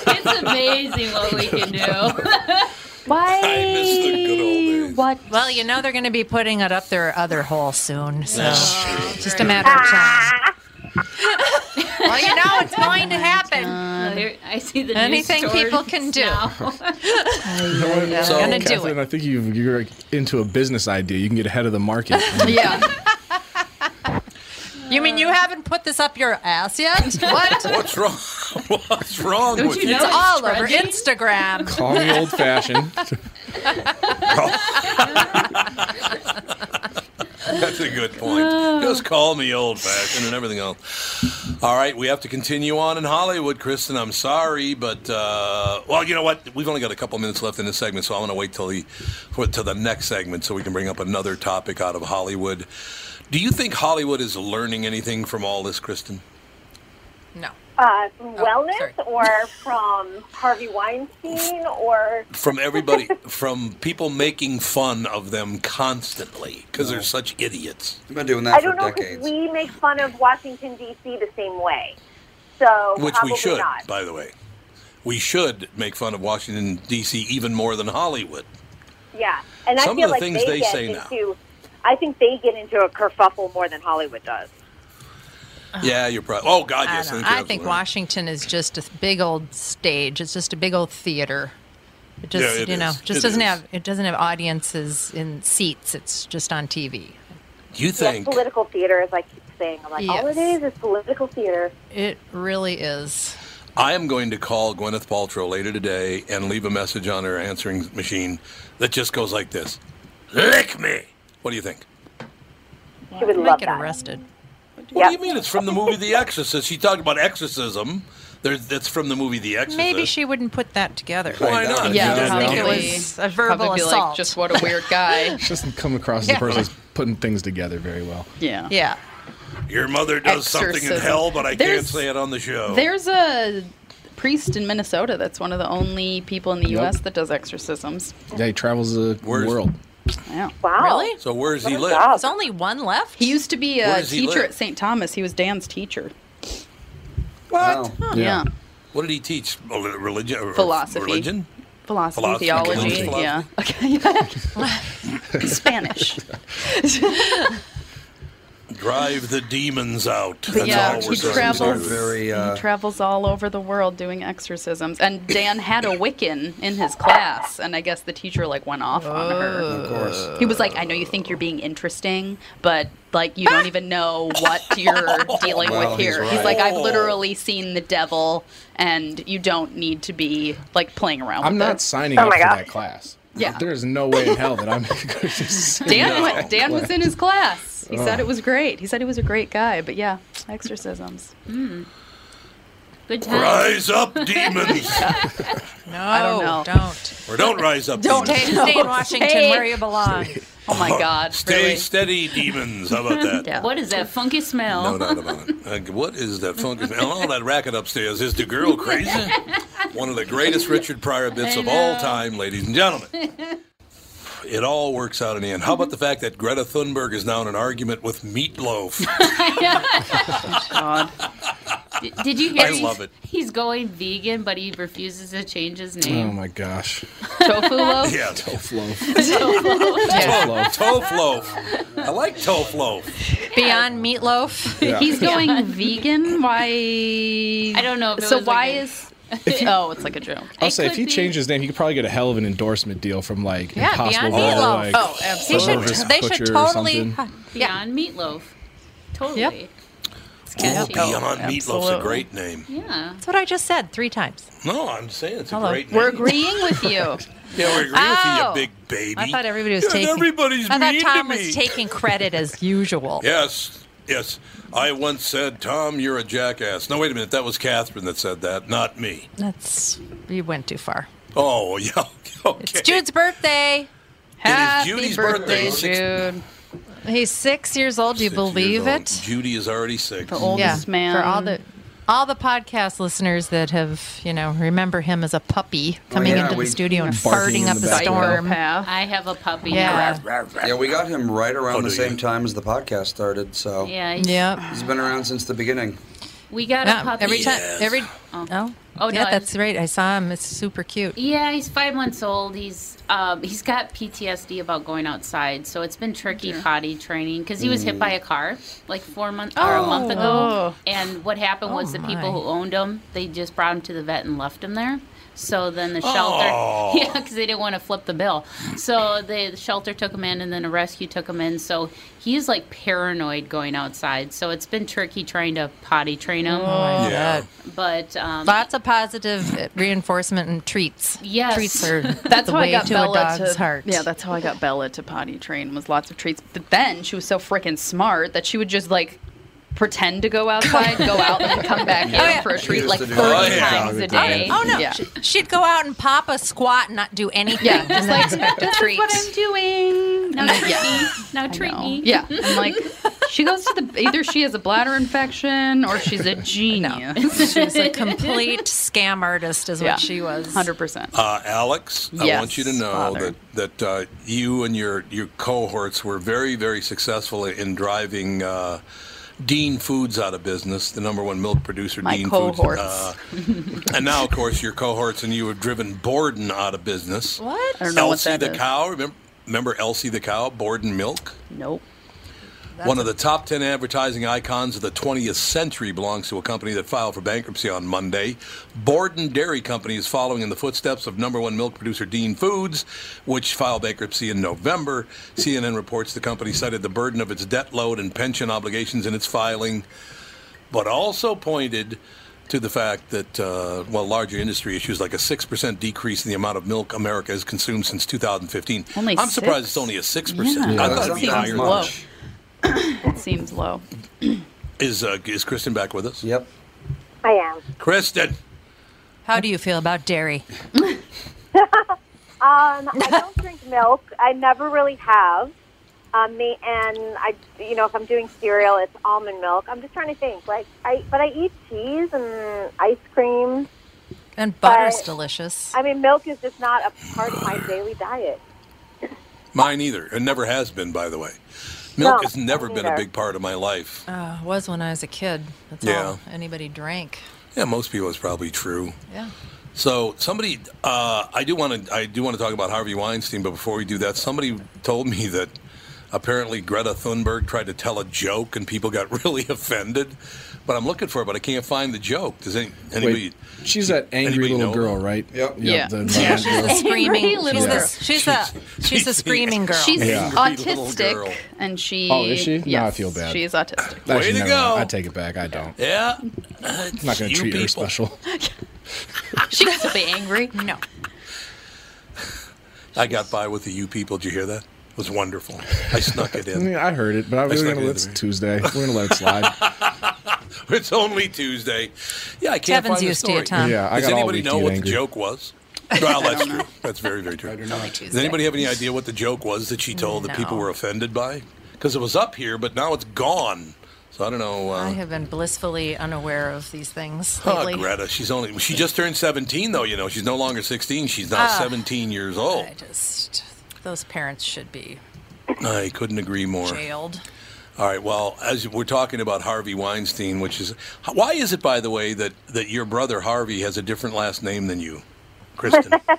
It's amazing what we can do. Why? I miss the good old days. What? Well, you know they're going to be putting it up their other hole soon, so That's true. just a matter of time. well, you know it's going to happen. Here- I see the news Anything stories people can do. now. They're So- going to do it. I think you, you're into a business idea. You can get ahead of the market. Yeah. You mean you haven't put this up your ass yet? What? What's wrong? What's wrong Don't with you you? It's know all over? Instagram. Call me old fashioned. That's a good point. Just call me old fashioned and everything else. All right, we have to continue on in Hollywood, Kristen. I'm sorry, but uh, well, you know what? We've only got a couple minutes left in this segment, so I'm going to wait till the for, till the next segment so we can bring up another topic out of Hollywood. Do you think Hollywood is learning anything from all this, Kristen? No. Uh, from wellness sorry. or from Harvey Weinstein or From everybody, from people making fun of them constantly because they're such idiots. I've been doing that I for don't know because decades. we make fun of Washington D.C. the same way. So Which we should, not. by the way. We should make fun of Washington D.C. even more than Hollywood. Yeah, and Some of I feel the like things they, they get say now. Into. I think they get into a kerfuffle more than Hollywood does. Yeah, uh-huh. you're probably. Oh God, I, yes. don't know. I think. Washington is just a big old stage. It's just a big old theater. It just, Yeah, it you know, just It doesn't is. have it doesn't have audiences in seats. It's just on TV. You Yes, think? political theater, as I keep saying. I'm like, all it Yes. is is political theater. It really is. I am going to call Gwyneth Paltrow later today and leave a message on her answering machine that just goes like this: "Lick me." What do you think? She would You love get that. arrested. What do you mean? It's from the movie The Exorcist. She talked about exorcism. There's, that's from the movie The Exorcist. Maybe she wouldn't put that together. Why not? Yeah, She I think did. it was a verbal probably be like, assault. just what a weird guy. She doesn't come across as Yeah. a person that's putting things together very well. yeah. yeah. Your mother does something in hell, but I can't say it on the show. There's a priest in Minnesota that's one of the only people in the Yep. U.S. that does exorcisms. Yeah, he travels the Where's- world. Yeah. Wow. Really? so where's he What a live? job. There's only one left. He used to be a teacher at St. Thomas. He was Dan's teacher. Wow. Yeah. What did he teach? Religion? Philosophy. Religion? Philosophy, Philosophy, theology. religious Yeah. Okay. Spanish. Drive the demons out. That's yeah, all we're he travels. Very, uh, he travels all over the world doing exorcisms. And Dan had a Wiccan in his class, and I guess the teacher like went off on her. Of course. He was like, "I know you think you're being interesting, but like you don't even know what you're dealing Well, with here." he's He's, like, "I've literally seen the devil, and you don't need to be like playing around with him. I'm with not it." signing Oh up for gosh. that class. Yeah. There's no way in hell that I'm going to just Dan, No. went- Dan was in his class. He said it was great. He said he was a great guy, but yeah, exorcisms. Hmm. Good time. Rise up, demons. no, I don't know. Don't. or don't rise up, Don't demons. Stay, stay in Washington Stay. where you belong. Oh my God! Stay really? steady, demons. How about that? Yeah. What is that funky smell? No doubt about it. Uh, what is that funky smell? All that racket upstairs. Is the girl crazy? One of the greatest Richard Pryor bits of all time, ladies and gentlemen. It all works out in the end. How about the fact that Greta Thunberg is now in an argument with Meatloaf? God. D- Did you hear? I love it. He's going vegan, but he refuses to change his name. Oh my gosh. Tofu loaf. yeah, tofu loaf. Tofu Tofu loaf. I like tofu loaf. Beyond meatloaf. Yeah. He's going vegan. Why? I don't know if it so was like why a- is? oh, it's like a joke. I'll It say if he be- changed his name, he could probably get a hell of an endorsement deal from like Yeah, Impossible Beyond Meatloaf. like Oh, They absolutely. should. They should Butcher or totally. something. Beyond Meatloaf? Totally. Yep. It's Oh, catchy. Beyond Meatloaf's a great name. Yeah. That's what I just said three times. No, I'm saying it's a great name. We're agreeing with you. Yeah, we're agree with you, Oh. you big baby. I thought everybody was Yeah, taking. Everybody's I thought mean Tom to me. was taking credit as usual. Yes, yes. I once said, Tom, you're a jackass. No, wait a minute. That was Catherine that said that, not me. That's you went too far. Oh, yeah. Okay. It's Jude's birthday. Happy Judy's birthday, birthday. Jude. He's six years old. Do you Six believe it? Judy is already six. The oldest man. For all the all the podcast listeners that have, you know, remember him as a puppy coming yeah, into we- the studio and farting up the a storm. Psychopath. I have a puppy. Yeah. Yeah, we got him right around Oh, the same you? time as the podcast started, so Yeah. he's- Yeah. he's been around since the beginning. We got a puppy. every time, Yes. every Oh. oh, Oh, yeah, no, that's right. I saw him. It's super cute. Yeah, he's five months old. He's um, he's got PTSD about going outside, so it's been tricky potty training because he was hit by a car like four months or a month ago. Oh. And what happened was Oh, the people my. who owned him, they just brought him to the vet and left him there. So then the Oh. shelter, yeah, because they didn't want to flip the bill. So the, the shelter took him in, and then a rescue took him in. So he's like paranoid going outside. So it's been tricky trying to potty train him. Oh, Yeah. God. But um, Lots of positive reinforcement and treats. Yes. treats are That's the how way I got to Bella a dog's to heart. Yeah, that's how I got Bella to potty train was lots of treats. But then she was so freaking smart that she would just like pretend to go outside, go out, and then come back in for a treat like to do 30. Oh, yeah. times a day. Oh no, Yeah. She- she'd go out and pop a squat and not do anything. Yeah, and just like, expect a "This is treat. what I'm doing. now And treat yeah. me. Now treat me. Yeah, I'm like, she goes to the either she has a bladder infection or she's a genius. She was a complete scam artist, is Yeah. what she was. Hundred percent. Uh, Alex, I want you to know Father. that that uh, you and your your cohorts were very very successful in driving uh, Dean Foods out of business, the number one milk producer. My Dean cohorts. Foods, uh, and now of course your cohorts and you have driven Borden out of business. What? I don't know what Elsie that the is. cow, remember, remember Elsie the cow, Borden Milk. Nope. One of the top 10 advertising icons of the 20th century belongs to a company that filed for bankruptcy on Monday. Borden Dairy Company is following in the footsteps of number one milk producer Dean Foods, which filed bankruptcy in November. CNN reports the company cited the burden of its debt load and pension obligations in its filing, but also pointed to the fact that, uh, well, larger industry issues like a 6% decrease in the amount of milk America has consumed since 2015. Only I'm surprised it's only a 6%. Yeah. I thought that's it'd be higher. much. It seems low. Is uh, is Kristen back with us? Yep. I am. Kristen. How do you feel about dairy? Um, I don't drink milk. I never really have. Um, me and I, you know, if I'm doing cereal, it's almond milk. I'm just trying to think. Like, I, but I eat cheese and ice cream. And butter's But- delicious. I mean, milk is just not a part of my daily diet. Mine either. It never has been, by the way. Milk No, has never been a big part of my life. Uh, was when I was a kid. That's Yeah. all anybody drank. Yeah, most people is probably true. Yeah. So somebody, uh, I do want to, I do want to talk about Harvey Weinstein, but before we do that, somebody told me that apparently Greta Thunberg tried to tell a joke and people got really offended. But I'm looking for it, but I can't find the joke. Does any, anybody? Wait, she's that angry little know? girl, right? Yep. Yeah. The Yeah, she's a screaming. Little the girl. she's a she's the screaming girl. She's Yeah. Angry little girl. autistic, and she. Oh, is she? Yes, Now I feel bad. She is autistic. Actually, Way to never go. I take it back. I don't. Yeah. I'm not going to You treat her special. She can still be angry. no. I got by with the you people. Did you hear that? It was wonderful. I snuck it I in. mean, I heard it, but I was going to it let it Tuesday. We're going to let it slide. It's only Tuesday. Yeah, I can't Kevin's find the used to it, story. Tom. Yeah, I Does got all anybody week know to get what angry. the joke was? Well, that's true. That's very, very true. Does anybody have any idea what the joke was that she told that people No. were offended by? Because it was up here, but now it's gone. So I don't know. I Uh, have been blissfully unaware of these things oh. Greta, she's only she just turned 17 though. You know, she's no longer 16. She's now Ah. 17 years old. I just those parents should be I couldn't agree more. jailed. All right. Well, as we're talking about Harvey Weinstein, which is why is it, by the way, that that your brother Harvey has a different last name than you, Kristen?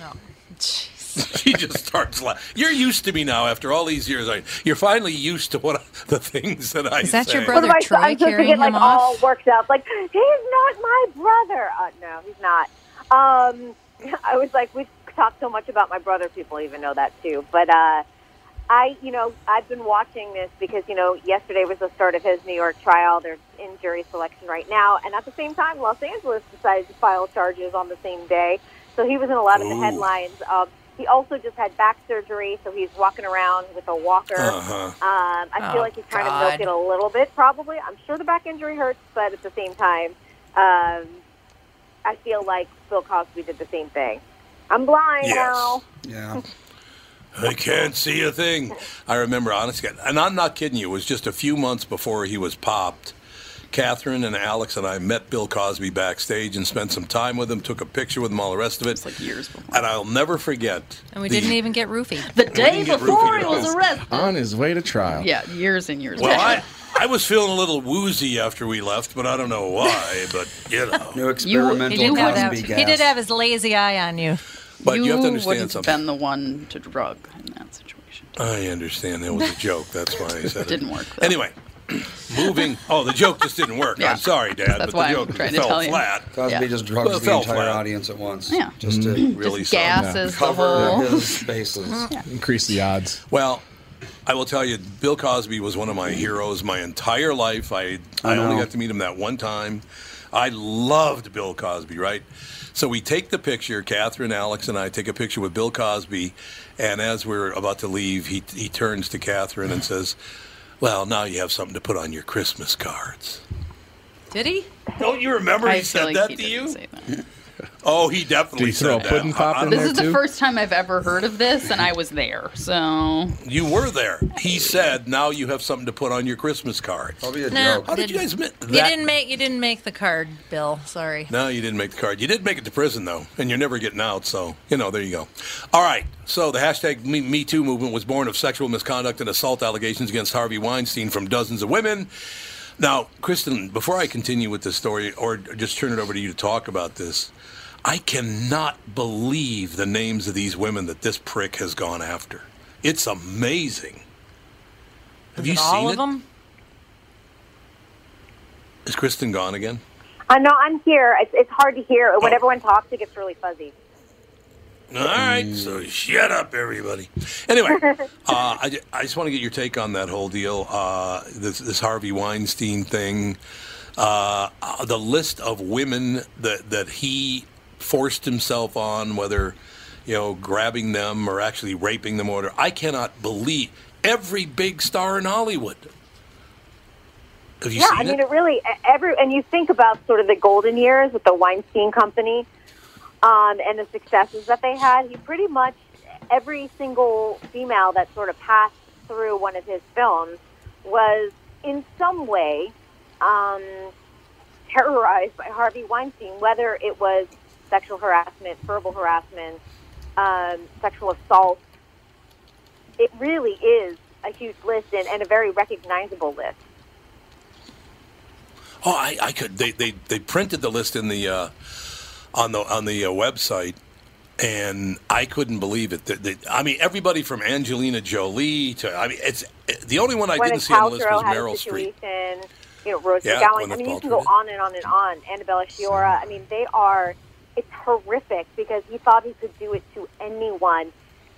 No. she just starts laughing. You're used to me now after all these years. I, you're finally used to what the things that I Is that your brother What am I, Troy I'm supposed to carrying get like off? all worked up. Like he's not my brother. Uh, no, he's not. Um, I was like, we've talked so much about my brother. People even know that too. But uh, I, you know, I've been watching this because you know, yesterday was the start of his New York trial. They're in jury selection right now, and at the same time, Los Angeles decided to file charges on the same day. So he was in a lot of the headlines. Um, he also just had back surgery, so he's walking around with a walker. Uh-huh. Um, I feel Oh, like he's trying God. to milk it a little bit, probably. I'm sure the back injury hurts, but at the same time, um, I feel like Bill Cosby did the same thing. I'm blind Yes. now. Yeah. I can't see a thing. I remember, honestly, and I'm not kidding you. It was just a few months before he was popped. Catherine and Alex and I met Bill Cosby backstage and spent some time with him. Took a picture with him, all the rest of it. It's like years before. And I'll never forget. And we the- didn't even get roofied. The day before he was arrested. On his way to trial. Yeah, years and years. Well. I, I was feeling a little woozy after we left, but I don't know why. But you know, No experimental did have Cosby he gas. did have his lazy eye on you. But you, have to understand wouldn't have been the one to drug in that situation. I understand that was a joke. That's why I said it. Didn't work, though. Anyway, moving. Oh, the joke just didn't work. Yeah. I'm sorry, Dad, That's but why the I'm joke trying to fell tell you. flat. Cosby Yeah. just drugs Well, it the fell entire flat. audience at once. Yeah. Just to mm-hmm. Really Just sorry. gases the cover whole. his bases. Increase the odds. Well, I will tell you, Bill Cosby was one of my heroes my entire life. I I, I only know. got to meet him that one time. I loved Bill Cosby, right? So we take the picture. Catherine, Alex, and I take a picture with Bill Cosby, and as we're about to leave, he he turns to Catherine and says, "Well, now you have something to put on your Christmas cards." Did he? Don't you remember I he said like that he to didn't you? Say that. Oh, he definitely Did he throw said a pudding that. pop I- I in This there is the first time I've ever heard of this, and I was there. So You were there. He said, "Now you have something to put on your Christmas cards." Probably a No. joke. How did you guys admit that? You didn't make you didn't make the card, Bill. Sorry. No, you didn't make the card. You did make it to prison, though, and you're never getting out. So, you know, there you go. All right. So, the hashtag Me, Me Too movement was born of sexual misconduct and assault allegations against Harvey Weinstein from dozens of women. Now, Kristen, before I continue with the story, or just turn it over to you to talk about this, I cannot believe the names of these women that this prick has gone after. It's amazing. Have Is you it seen all it? them? Is Kristen gone again? I know I'm here. It's, it's hard to hear. When Oh. everyone talks, it gets really fuzzy. All right, so shut up, everybody. Anyway, uh, I, I just want to get your take on that whole deal, uh, this, this Harvey Weinstein thing, uh, uh, the list of women that that he forced himself on, whether you know grabbing them or actually raping them, or whatever. I cannot believe every big star in Hollywood. Have you yeah, I mean, it? it really every and you think about sort of the golden years with the Weinstein Company um, and the successes that they had. He pretty much every single female that sort of passed through one of his films was in some way um, terrorized by Harvey Weinstein, whether it was sexual harassment, verbal harassment, um, sexual assault. It really is a huge list and, and a very recognizable list. Oh, I, I could. They, they they printed the list in the uh, on the on the uh, website, and I couldn't believe it. That, that- I mean, everybody from Angelina Jolie to I mean, it's the only one I Gwyneth didn't see on the list was Meryl Streep. You know, Rose Yeah, McGowan. I mean, you can go on and on and on. Annabella Sciorra. I mean, they are. It's horrific because he thought he could do it to anyone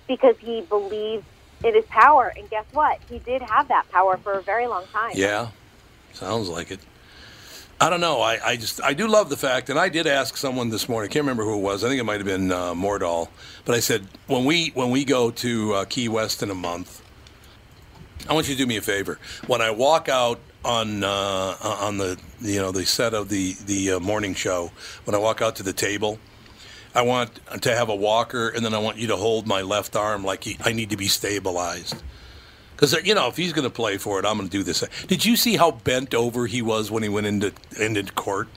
because he believed in his power. And guess what? He did have that power for a very long time. Yeah, sounds like it. I don't know. I, I just I do love the fact, and I did ask someone this morning. I can't remember who it was. I think it might have been uh, Mordahl. But I said when we when we go to uh, Key West in a month, I want you to do me a favor. When I walk out on uh, on the you know the set of the the uh, morning show, when I walk out to the table, I want to have a walker, and then I want you to hold my left arm like he, I need to be stabilized. Because you know, if he's going to play for it, I'm going to do this. Did you see how bent over he was when he went into into court?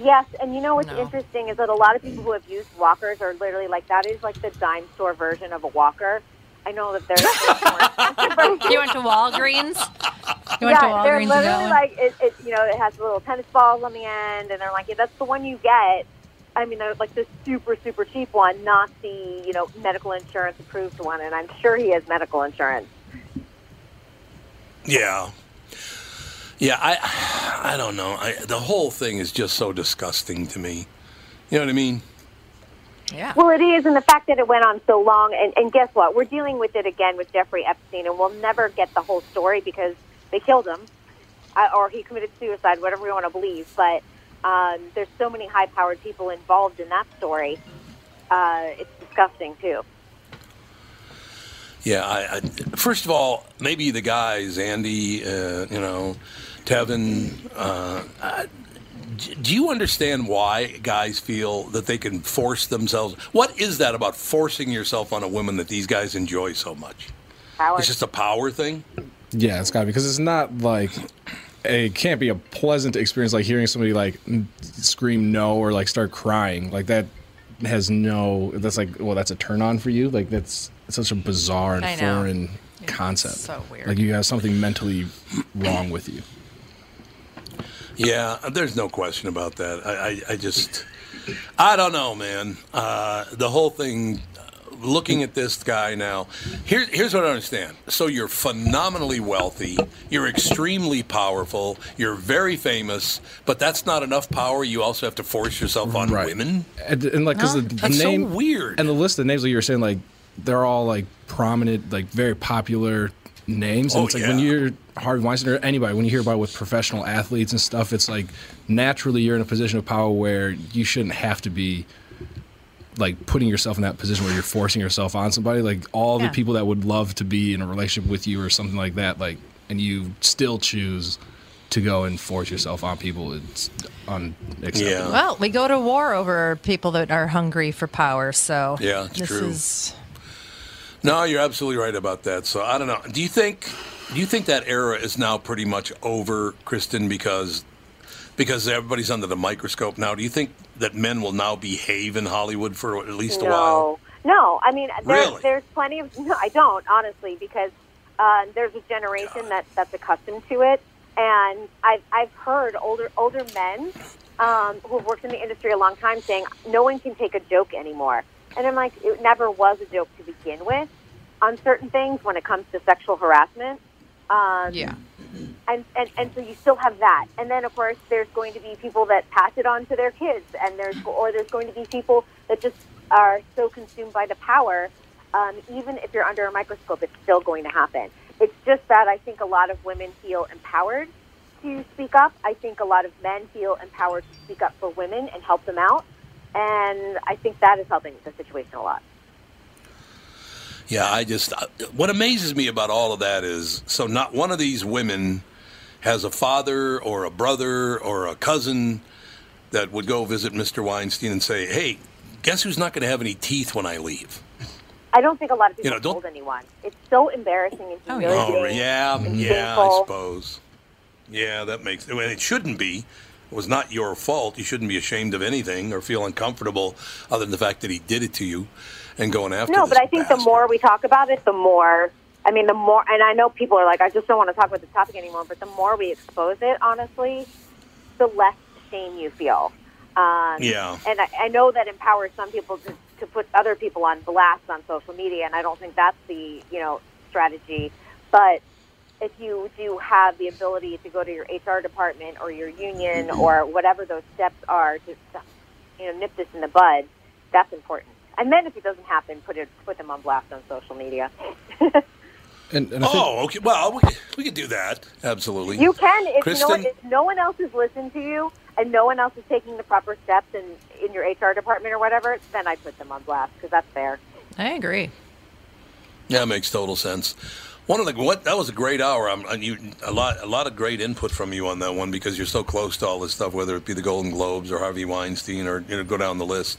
Yes, and you know what's interesting is that a lot of people who have used walkers are literally like that is like the dime store version of a walker. I know that there's You went to Walgreens? You yeah, went to they're Walgreens and got literally like it, it. You know, it has little tennis balls on the end, and they're like, yeah, that's the one you get. I mean, they're like the super super cheap one, not the you know medical insurance approved one. And I'm sure he has medical insurance. Yeah, yeah. I I don't know. I, the whole thing is just so disgusting to me. You know what I mean? Yeah. Well, it is, and the fact that it went on so long, and, and guess what? We're dealing with it again with Jeffrey Epstein, and we'll never get the whole story because they killed him, uh, or he committed suicide, whatever we want to believe. But um, there's so many high-powered people involved in that story. Uh, it's disgusting too. Yeah. I, I first of all, maybe the guys, Andy, uh, you know, Tevin. Uh, I, d- do you understand why guys feel that they can force themselves? What is that about forcing yourself on a woman that these guys enjoy so much? Power. It's just a power thing. Yeah, it's got to be because it's not like it can't be a pleasant experience like hearing somebody like scream no or like start crying like that has no that's like well that's a turn on for you like that's such a bizarre and I know. foreign concept so weird. like you have something mentally wrong with you Yeah, there's no question about that. I, I, I just, I don't know, man. Uh, the whole thing, uh, looking at this guy now, here, here's what I understand. So you're phenomenally wealthy, you're extremely powerful, you're very famous, but that's not enough power. You also have to force yourself on women. and, and like because Huh? the, the That's so name weird. and the list of names that you were saying like they're all like prominent like very popular names and Oh, it's like when yeah. you're Harvey Weinstein or anybody when you hear about it with professional athletes and stuff it's like naturally you're in a position of power where you shouldn't have to be like putting yourself in that position where you're forcing yourself on somebody like all Yeah. the people that would love to be in a relationship with you or something like that like and you still choose to go and force yourself on people it's unacceptable Well, we go to war over people that are hungry for power. So Yeah, it's this true. is No, you're absolutely right about that. So I don't know. Do you think do you think that era is now pretty much over, Kristen, because because everybody's under the microscope now? Do you think that men will now behave in Hollywood for at least a while? No, no. I mean, there, Really? there's plenty of. No, I don't honestly because uh, there's a generation that that's accustomed to it, and I've I've heard older older men um, who have worked in the industry a long time saying no one can take a joke anymore, and I'm like, it never was a joke to begin with on certain things when it comes to sexual harassment. Um, yeah. and, and and so you still have that. And then of course there's going to be people that pass it on to their kids. And there's or there's going to be people that just are so consumed by the power um, even if you're under a microscope it's still going to happen. It's just that i think a lot of women feel empowered to speak up. I think a lot of men feel empowered to speak up for women and help them out. And i think that is helping the situation a lot Yeah, I just uh, what amazes me about all of that is so not one of these women has a father or a brother or a cousin that would go visit Mr. Weinstein and say, "Hey, guess who's not going to have any teeth when I leave?" I don't think a lot of people You know, don't- told anyone. It's so embarrassing and oh, humiliating. Oh, yeah, and yeah, I suppose. Yeah, that makes. Well, it shouldn't be. It was not your fault. You shouldn't be ashamed of anything or feel uncomfortable, other than the fact that he did it to you, and going after. No, but I think the more we talk about it, the more. I mean, the more, and I know people are like, I just don't want to talk about the topic anymore. But the more we expose it, honestly, the less shame you feel. Um, Yeah. And I, I know that empowers some people to, to put other people on blast on social media, and I don't think that's the you know strategy. But if you do have the ability to go to your HR department or your union or whatever those steps are to you know nip this in the bud, that's important. And then if it doesn't happen, put it put them on blast on social media. And, and oh, okay. Well, we, we could do that. Absolutely. You can if no, Kristen? if no one else is listening to you and no one else is taking the proper steps in in your HR department or whatever, then I put them on blast because that's fair. I agree. Yeah, it makes total sense. One of the what that was a great hour. I'm, and you a lot a lot of great input from you on that one because you're so close to all this stuff, whether it be the Golden Globes or Harvey Weinstein or you know go down the list.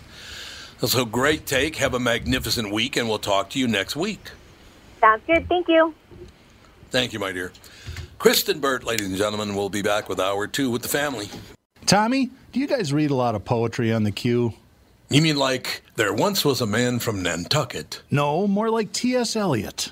So great take. Have a magnificent week, and we'll talk to you next week. Sounds good. Thank you. Thank you, my dear. Kristen Burt, ladies and gentlemen, will be back with hour two with the family. Tommy, do you guys read a lot of poetry on the queue? You mean like there once was a man from Nantucket? No, more like T.S. Eliot.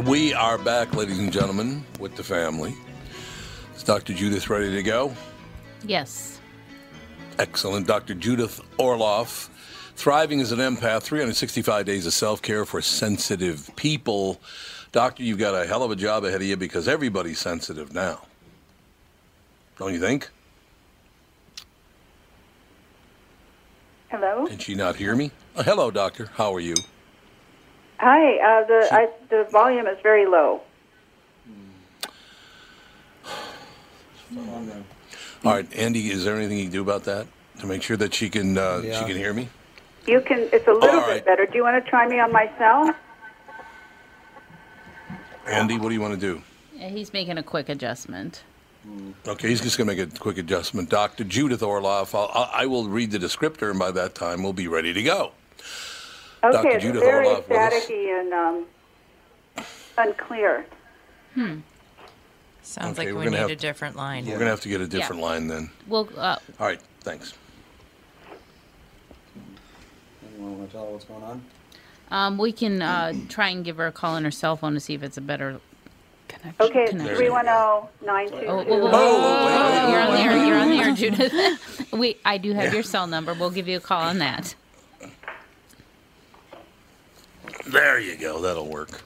We are back, ladies and gentlemen, with the family. Is Dr. Judith ready to go? Yes. Excellent. Dr. Judith Orloff, thriving as an empath, 365 days of self care for sensitive people. Doctor, you've got a hell of a job ahead of you because everybody's sensitive now. Don't you think? Hello. Can she not hear me? Oh, hello, doctor. How are you? Hi. Uh, the I, the volume is very low. All right, Andy. Is there anything you can do about that to make sure that she can uh, Yeah. she can hear me? You can. It's a little All bit right. better. Do you want to try me on my cell? Andy, what do you want to do? Yeah, he's making a quick adjustment. Okay, he's just going to make a quick adjustment. Dr. Judith Orloff, I'll, I I will read the descriptor, and by that time, we'll be ready to go. Okay, Dr. it's Judith very Orloff staticky and um, unclear. Hmm. Sounds Okay, like we're we gonna need have- a different line. We're going to have to get a different line then. Well, uh, All right, thanks. Anyone want to tell what's going on? um, we can uh, try and give her a call on her cell phone to see if it's a better connection. Okay, connection. three one zero nine two Oh, whoa, two. whoa, whoa, whoa, You're on the air. You're on the air, Judith. we, I do have Yeah. your cell number. We'll give you a call on that. There you go. That'll work.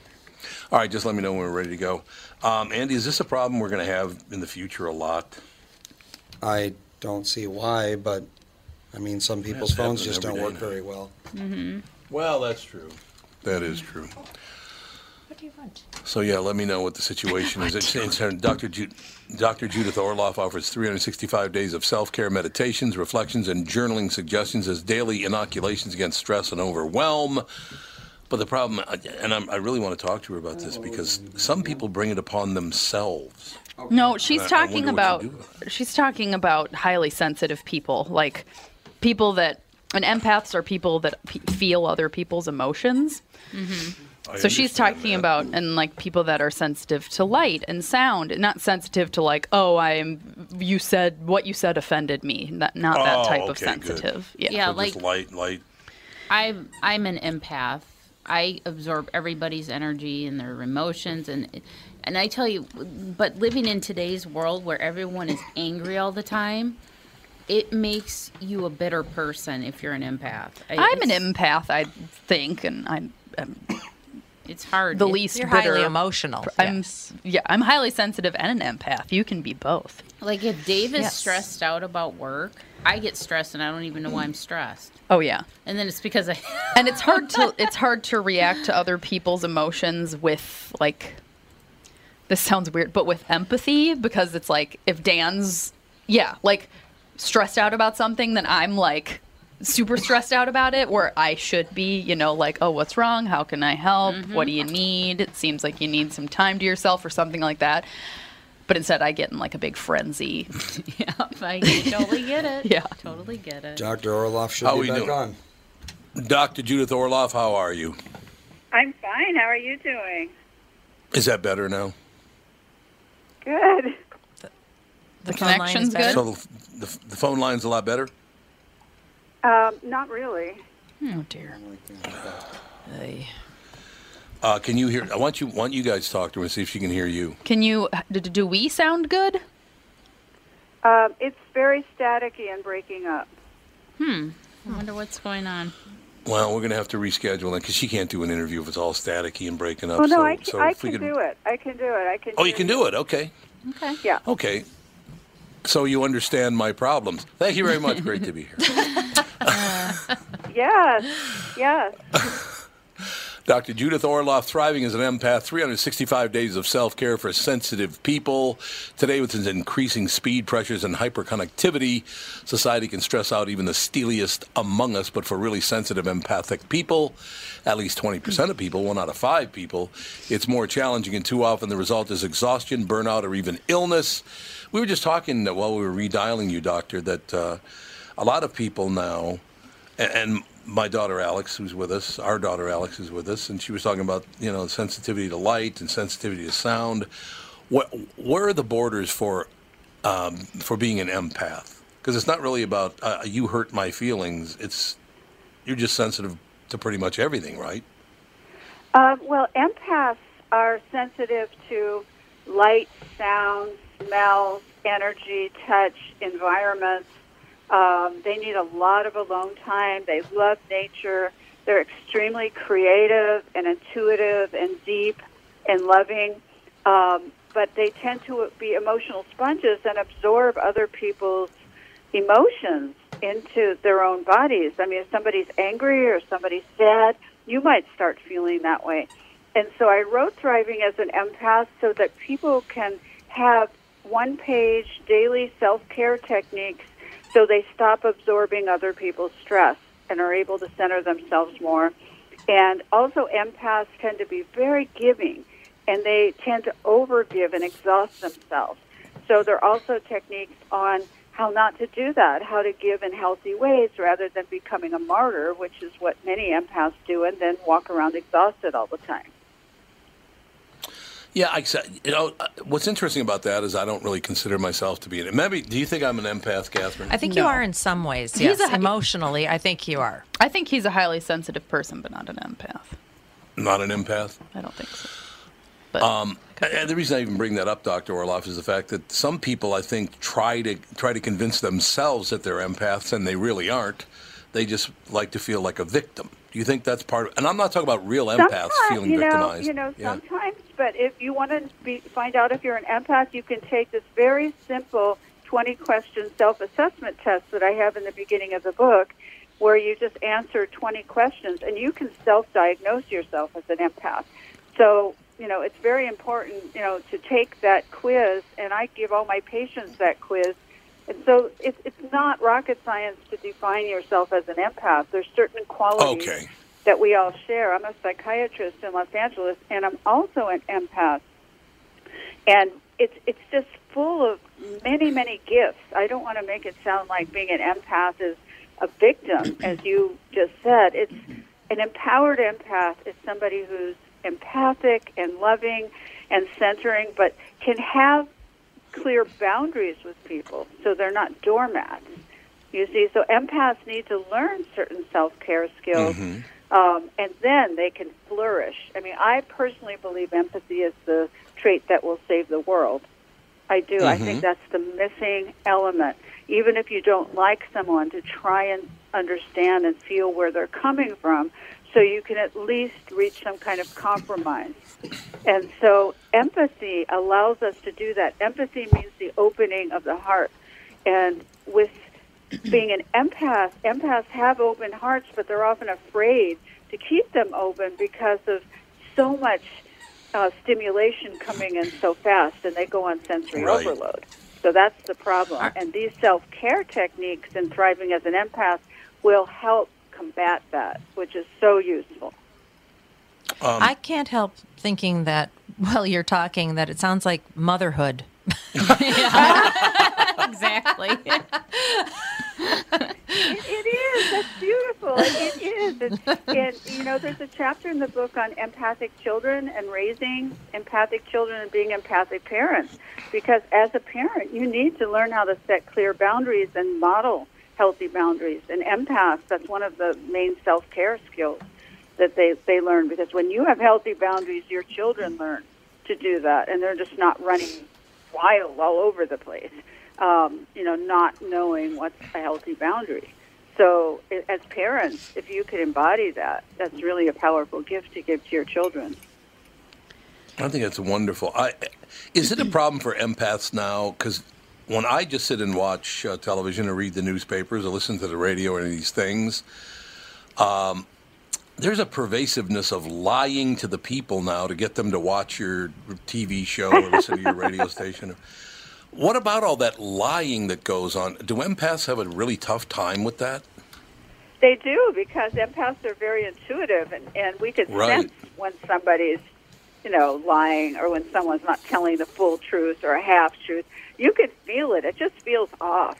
All right, just let me know when we're ready to go. Um, Andy, is this a problem we're going to have in the future a lot? I don't see why, but I mean, some people's That's phones happening just every don't day work now. very well. Mm-hmm. Well, that's true. That is true. What do you want? So yeah, let me know what the situation is. It's, it's, Dr. Ju- Dr. Judith Orloff offers 365 days of self-care meditations, reflections, and journaling suggestions as daily inoculations against stress and overwhelm. But the problem, and I'm, I really want to talk to her about this because some people bring it upon themselves. No, she's I- I talking wonder what about she's talking about highly sensitive people, like people that and empaths are people that p- feel other people's emotions. Mm-hmm. So she's talking about and like people that are sensitive to light and sound, not sensitive to like, oh, I'm you said what you said offended me. Not not that Oh, type of okay, good. sensitive. Yeah. Yeah, So like just light, light. I'm I'm an empath. I absorb everybody's energy and their emotions and and I tell you but living in today's world where everyone is angry all the time, it makes you a better person if you're an empath. I- I'm an empath, I think, and I'm, I'm it's hard. the least You're bitter. highly emotional. I'm yeah, I'm highly sensitive and an empath. You can be both. Like if Dave is Yes. stressed out about work, I get stressed and I don't even know why I'm stressed. Oh yeah. And then it's because I and it's hard to it's hard to react to other people's emotions with like this sounds weird but with empathy because it's like if dan's yeah like stressed out about something then i'm like super stressed out about it where i should be you know like oh what's wrong how can i help mm-hmm. what do you need it seems like you need some time to yourself or something like that but instead i get in like a big frenzy yeah, I totally get it. Yeah. Totally get it. Dr. Orloff should How be we back doing? on. Dr. Judith Orloff, how are you? I'm fine. How are you doing? Is that better now? Good. The, phone line connection's is better? So the, the, the phone line's a lot better? Um, not really. oh dear Ay. Uh, can you hear? I want you want you guys to talk to her and see if she can hear you. can you do, do we sound good Um, it's very staticky and breaking up. Hmm. I wonder what's going on. Well, we're going to have to reschedule it because she can't do an interview if it's all staticky and breaking up. Oh no, so, I can, so I can could, do it. I can do it. I can. Oh, you can do it. Okay. Okay. Yeah. Okay. So you understand my problems. Thank you very much. Great to be here. Yes. Yes. Dr. Judith Orloff, thriving as an empath, 365 days of self care for sensitive people. Today, with its increasing speed pressures and hyperconnectivity, society can stress out even the steeliest among us. But for really sensitive, empathic people, at least 20% of people, one out of five people, it's more challenging, and too often the result is exhaustion, burnout, or even illness. We were just talking while we were redialing you, Doctor, that uh, a lot of people now, and, and my daughter Alex, who's with us, our daughter Alex is with us, and she was talking about you know sensitivity to light and sensitivity to sound. What where are the borders for um, for being an empath? Because it's not really about uh, you hurt my feelings. It's you're just sensitive to pretty much everything, right? Um, well, empaths are sensitive to light, sound, smells, energy, touch, environments. Um, they need a lot of alone time. They love nature. They're extremely creative and intuitive and deep and loving. Um, but they tend to be emotional sponges and absorb other people's emotions into their own bodies. I mean, if somebody's angry or somebody's sad, you might start feeling that way. And so I wrote Thriving as an Empath so that people can have one page daily self care techniques so they stop absorbing other people's stress. and are able to center themselves more. And also, empaths tend to be very giving, and they tend to overgive and exhaust themselves. So there are also techniques on how not to do that, how to give in healthy ways rather than becoming a martyr, which is what many empaths do, and then walk around exhausted all the time. Yeah, I you know, uh, what's interesting about that is I don't really consider myself to be an. Maybe, do you think I'm an empath, Catherine? I think you are in some ways. He's Yes, a- emotionally, I think you are. I think he's a highly sensitive person, but not an empath. Not an empath. I don't think so. Um, and the reason I even bring that up, Doctor Orloff, is the fact that some people, I think, try to try to convince themselves that they're empaths, and they really aren't. They just like to feel like a victim. Do you think that's part of? And I'm not talking about real empaths Sometimes, feeling you know, victimized. You know, yeah. sometimes, but if you want to be, find out if you're an empath, you can take this very simple 20 question self assessment test that I have in the beginning of the book, where you just answer 20 questions and you can self diagnose yourself as an empath. So, you know, it's very important, you know, to take that quiz, and I give all my patients that quiz. And so it's, it's not rocket science to define yourself as an empath. There's certain qualities Okay. That we all share. I'm a psychiatrist in Los Angeles, and I'm also an empath. And it's it's just full of many many gifts. I don't want to make it sound like being an empath is a victim, as you just said. It's an empowered empath is somebody who's empathic and loving and centering, but can have clear boundaries with people, so they're not doormats. You see, so empaths need to learn certain self care skills mm-hmm. Um, and then they can flourish. I mean, I personally believe empathy is the trait that will save the world. I do. I think Mhm. that's the missing element. Even if you don't like someone, to try and understand and feel where they're coming from so you can at least reach some kind of compromise. And so empathy allows us to do that. Empathy means the opening of the heart. And with being an empath, empaths have open hearts, but they're often afraid to keep them open because of so much uh, stimulation coming in so fast, and they go on sensory Right. overload. So that's the problem. And these self care techniques and thriving as an empath will help combat that, which is so useful. Um, I can't help thinking that while you're talking that it sounds like motherhood. exactly. it, it is. That's beautiful. It, it is. And, and, you know, there's a chapter in the book on empathic children and raising empathic children and being empathic parents. Because as a parent, you need to learn how to set clear boundaries and model healthy boundaries. And empaths, that's one of the main self care skills that they, they learn. Because when you have healthy boundaries, your children learn to do that. And they're just not running wild all over the place um, you know, not knowing what's a healthy boundary. So, as parents, if you could embody that, that's really a powerful gift to give to your children. I think that's wonderful. I, is it a problem for empaths now? Because when I just sit and watch uh, television or read the newspapers or listen to the radio or any of these things, um, there's a pervasiveness of lying to the people now to get them to watch your TV show or listen to your radio station. What about all that lying that goes on? Do empaths have a really tough time with that? They do because empaths are very intuitive, and, and we could Right. sense when somebody's, you know, lying or when someone's not telling the full truth or a half truth. You could feel it. It just feels off.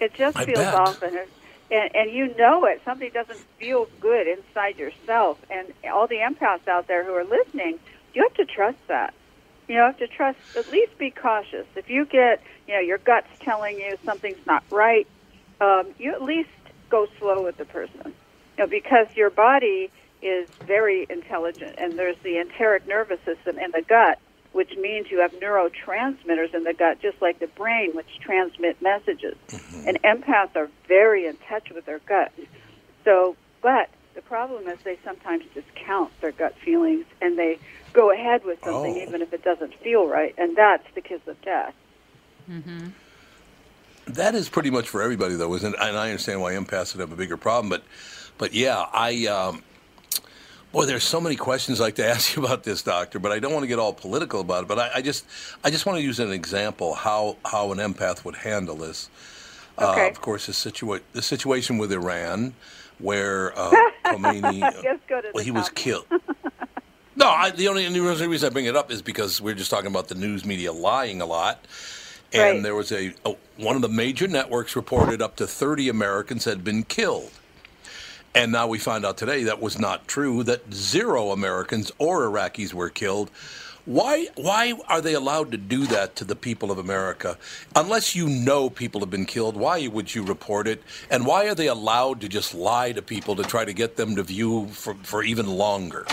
It just I feels bet. off, and, it, and and you know it. Something doesn't feel good inside yourself. And all the empaths out there who are listening, you have to trust that. You have to trust. At least be cautious. If you get, you know, your gut's telling you something's not right, um, you at least go slow with the person. You know, because your body is very intelligent, and there's the enteric nervous system in the gut, which means you have neurotransmitters in the gut, just like the brain, which transmit messages. And empaths are very in touch with their gut. So, but the problem is they sometimes discount their gut feelings and they go ahead with something Oh. even if it doesn't feel right, and that's the kiss of death. Mm-hmm. That is pretty much for everybody, though, isn't it? And I understand why empaths would have a bigger problem, but, but yeah, I, um, boy, there's so many questions I'd like to ask you about this, doctor. But I don't want to get all political about it. But I, I just, I just want to use an example how how an empath would handle this. Uh, Okay. of course, the situa- the situation with Iran. where uh, Khomeini. Just go to well, he was killed. No, I, the only the only reason I bring it up is because we're just talking about the news media lying a lot, and Right. there was a, a one of the major networks reported up to 30 Americans had been killed, and now we find out today that was not true. That zero Americans or Iraqis were killed. Why why are they allowed to do that to the people of America? Unless you know people have been killed, why would you report it? And why are they allowed to just lie to people to try to get them to view for, for even longer?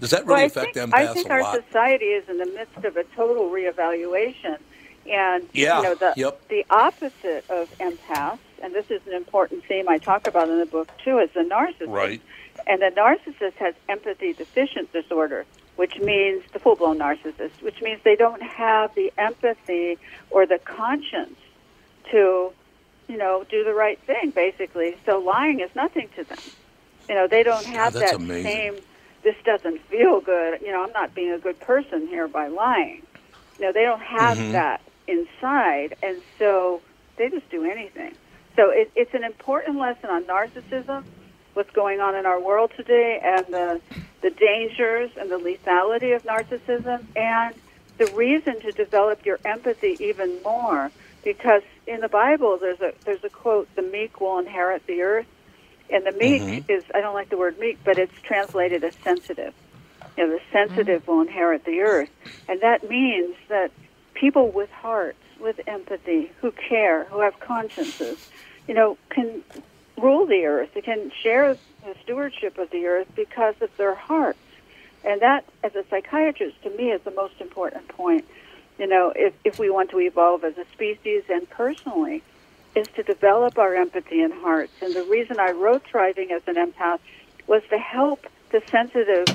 Does that really well, affect think, empaths I think our lot? society is in the midst of a total reevaluation, and Yeah, you know the yep. the opposite of empaths, and this is an important theme I talk about in the book too, is the narcissist. Right. And the narcissist has empathy deficient disorder, which means the full blown narcissist, which means they don't have the empathy or the conscience to, you know, do the right thing, basically. So lying is nothing to them. You know, they don't have that's that amazing. same, this doesn't feel good. You know, I'm not being a good person here by lying. You know, they don't have Mhm. that inside, and so they just do anything. So it, it's an important lesson on narcissism, what's going on in our world today, and the the dangers and the lethality of narcissism, and the reason to develop your empathy even more. Because in the Bible, there's a there's a quote: "The meek will inherit the earth," and the meek Mhm. is I don't like the word meek, but it's translated as sensitive. You know, the sensitive will inherit the earth, and that means that people with hearts, with empathy, who care, who have consciences, you know, can rule the earth. They can share the stewardship of the earth because of their hearts. And that, as a psychiatrist, to me is the most important point. You know, if, if we want to evolve as a species and personally, is to develop our empathy and hearts. And the reason I wrote Thriving as an Empath was to help the sensitive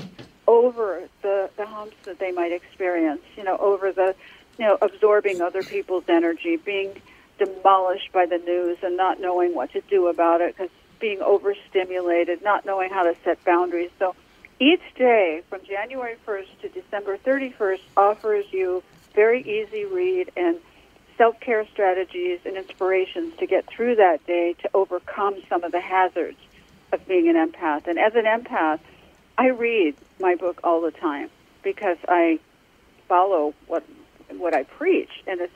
over the, the humps that they might experience, you know, over the, you know, absorbing other people's energy, being demolished by the news and not knowing what to do about it because being overstimulated, not knowing how to set boundaries. So each day from January 1st to December 31st offers you very easy read and self-care strategies and inspirations to get through that day to overcome some of the hazards of being an empath. And as an empath, I read my book all the time because I follow what what I preach, and it's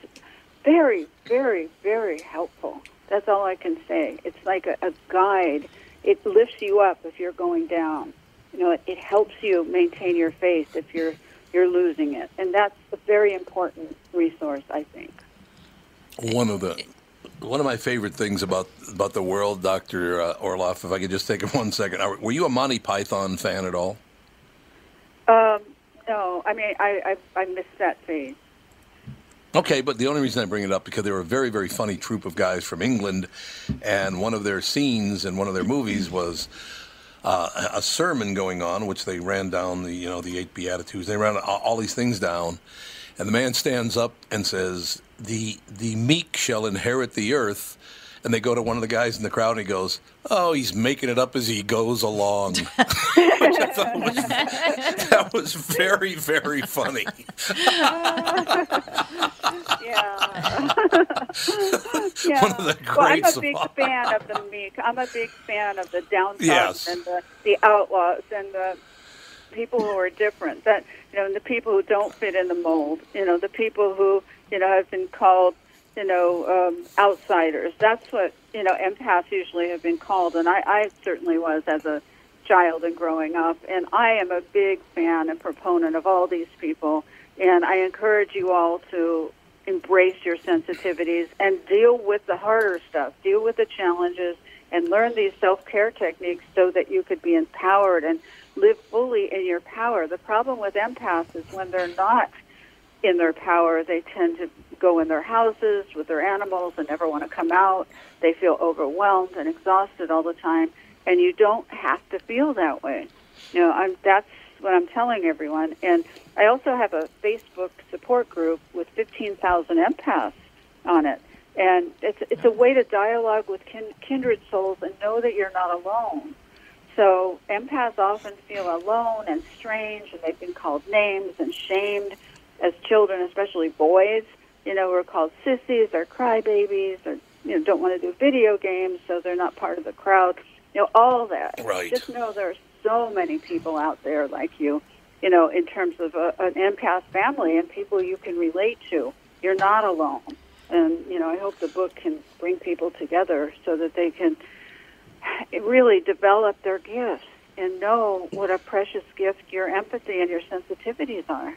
very, very, very helpful. That's all I can say. It's like a, a guide. It lifts you up if you're going down. You know, it, it helps you maintain your faith if you're you're losing it, and that's a very important resource, I think. One of the one of my favorite things about about the world, Doctor uh, Orloff. If I could just take it one second, were you a Monty Python fan at all? Um, no, I mean, I, I I missed that phase. Okay, but the only reason I bring it up because they were a very, very funny troupe of guys from England, and one of their scenes in one of their movies was uh, a sermon going on, which they ran down the you know the eight beatitudes. They ran all, all these things down, and the man stands up and says, "the The meek shall inherit the earth." And they go to one of the guys in the crowd, and he goes, "Oh, he's making it up as he goes along." Which I thought was, that was very, very funny. yeah. One of the well, I'm a big fan of the meek. I'm a big fan of the downtrodden Yes. and the, the outlaws and the people who are different. That you know, and the people who don't fit in the mold. You know, the people who you know have been called you know um, outsiders. That's what you know empaths usually have been called, and I, I certainly was as a child and growing up. And I am a big fan and proponent of all these people. And I encourage you all to embrace your sensitivities and deal with the harder stuff, deal with the challenges, and learn these self care techniques so that you could be empowered and live fully in your power. The problem with empaths is when they're not in their power, they tend to go in their houses with their animals and never want to come out. They feel overwhelmed and exhausted all the time, and you don't have to feel that way. You know, I'm, that's what I'm telling everyone. And I also have a Facebook support group with 15,000 empaths on it. And it's, it's a way to dialogue with kin- kindred souls and know that you're not alone. So empaths often feel alone and strange, and they've been called names and shamed as children, especially boys. You know, we're called sissies or crybabies or, you know, don't want to do video games, so they're not part of the crowd. You know, all that. Right. Just know there are so many people out there like you, you know, in terms of a, an empath family and people you can relate to. You're not alone. And, you know, I hope the book can bring people together so that they can really develop their gifts and know what a precious gift your empathy and your sensitivities are.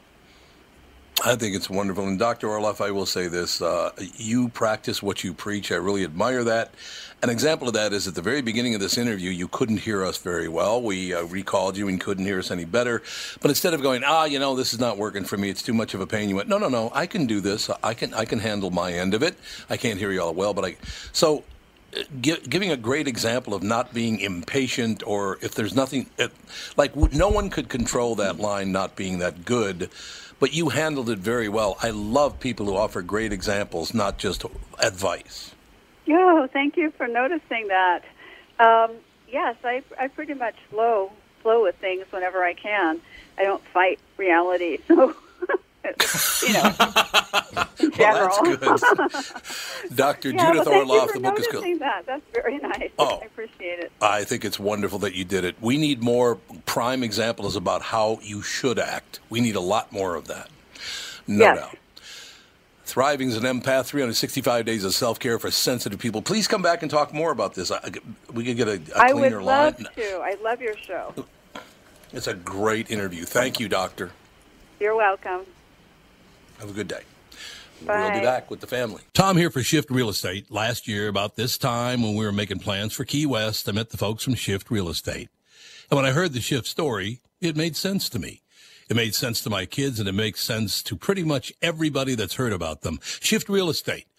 I think it's wonderful. And Dr. Orloff, I will say this uh, you practice what you preach. I really admire that. An example of that is at the very beginning of this interview, you couldn't hear us very well. We uh, recalled you and couldn't hear us any better. But instead of going, ah, you know, this is not working for me, it's too much of a pain, you went, no, no, no, I can do this. I can, I can handle my end of it. I can't hear you all well, but I. So gi- giving a great example of not being impatient or if there's nothing it, like no one could control that line not being that good but you handled it very well i love people who offer great examples not just advice Oh, thank you for noticing that. Um, yes, I, I pretty much flow flow with things whenever I can. I don't fight reality, so you know, well, that's good dr Yeah, judith well, orloff the book is noticing that. That's very nice. Oh. I appreciate it. I think it's wonderful that you did it. We need more prime examples about how you should act. We need a lot more of that. No Yes. doubt. Thriving as an empath, 365 days of self care for sensitive people. Please come back and talk more about this. I, we could get a, a I would cleaner love line. to. I love your show. It's a great interview. Thank you, Doctor. You're welcome. Have a good day. We'll be back with the family. Tom here for Shift Real Estate. Last year, about this time when we were making plans for Key West, I met the folks from Shift Real Estate. And when I heard the Shift story, it made sense to me. It made sense to my kids and it makes sense to pretty much everybody that's heard about them. Shift Real Estate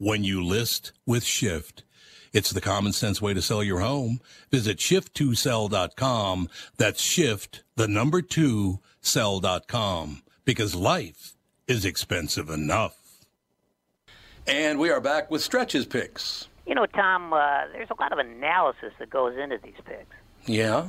when you list with Shift. It's the common sense way to sell your home. Visit shift2sell.com. That's shift, the number two, sell.com. Because life is expensive enough. And we are back with stretches picks. You know, Tom, uh, there's a lot of analysis that goes into these picks. Yeah?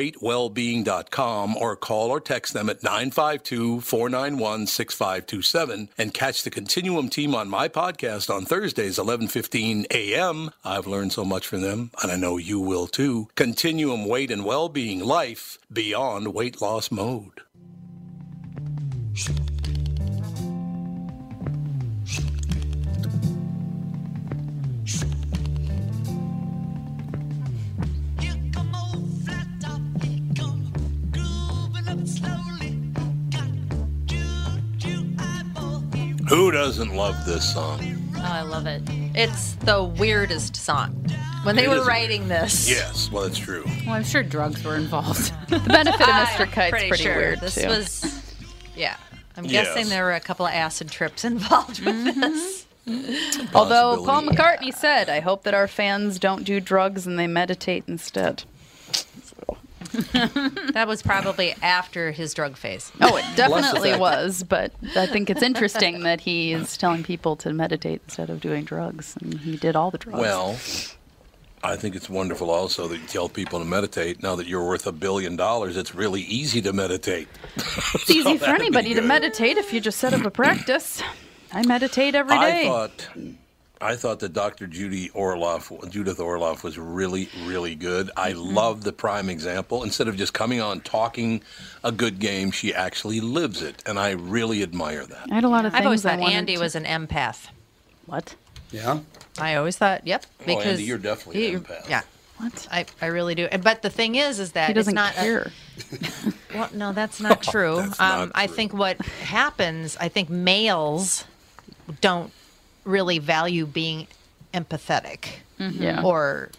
continuumweightwellbeing.com or call or text them at 952-491-6527 and catch the Continuum team on my podcast on Thursdays 11:15 a.m. I've learned so much from them and I know you will too. Continuum Weight and Wellbeing Life beyond weight loss mode. Who doesn't love this song? Oh, I love it. It's the weirdest song. When they It were is- writing this, Yes, well, it's true. Well, I'm sure drugs were involved. the benefit of I'm Mr. Kite's pretty, sure weird this too. was, yeah. I'm Yes. guessing there were a couple of acid trips involved with Mm-hmm. this. Although Paul McCartney said, "I hope that our fans don't do drugs and they meditate instead." that was probably after his drug phase. Oh, it definitely was, but I think it's interesting that he is telling people to meditate instead of doing drugs, and he did all the drugs. Well, I think it's wonderful also that you tell people to meditate. Now that you're worth a billion dollars, it's really easy to meditate. it's easy for anybody to meditate if you just set up a practice. I meditate every day. I thought, I thought that Dr. Judy Orloff, Judith Orloff, was really, really good. I Mm-hmm. love the prime example. Instead of just coming on talking a good game, she actually lives it, and I really admire that. I had a lot of Things I've always things I thought Andy to- was an empath. What? Yeah. I always thought, yep. Because Andy, you're definitely an empath. Yeah. What? I, I really do. But the thing is, is that He doesn't it's not care. A, well, no, that's not true. That's um, not I think what happens, I think males don't really value being empathetic. Mhm. Yeah. Or,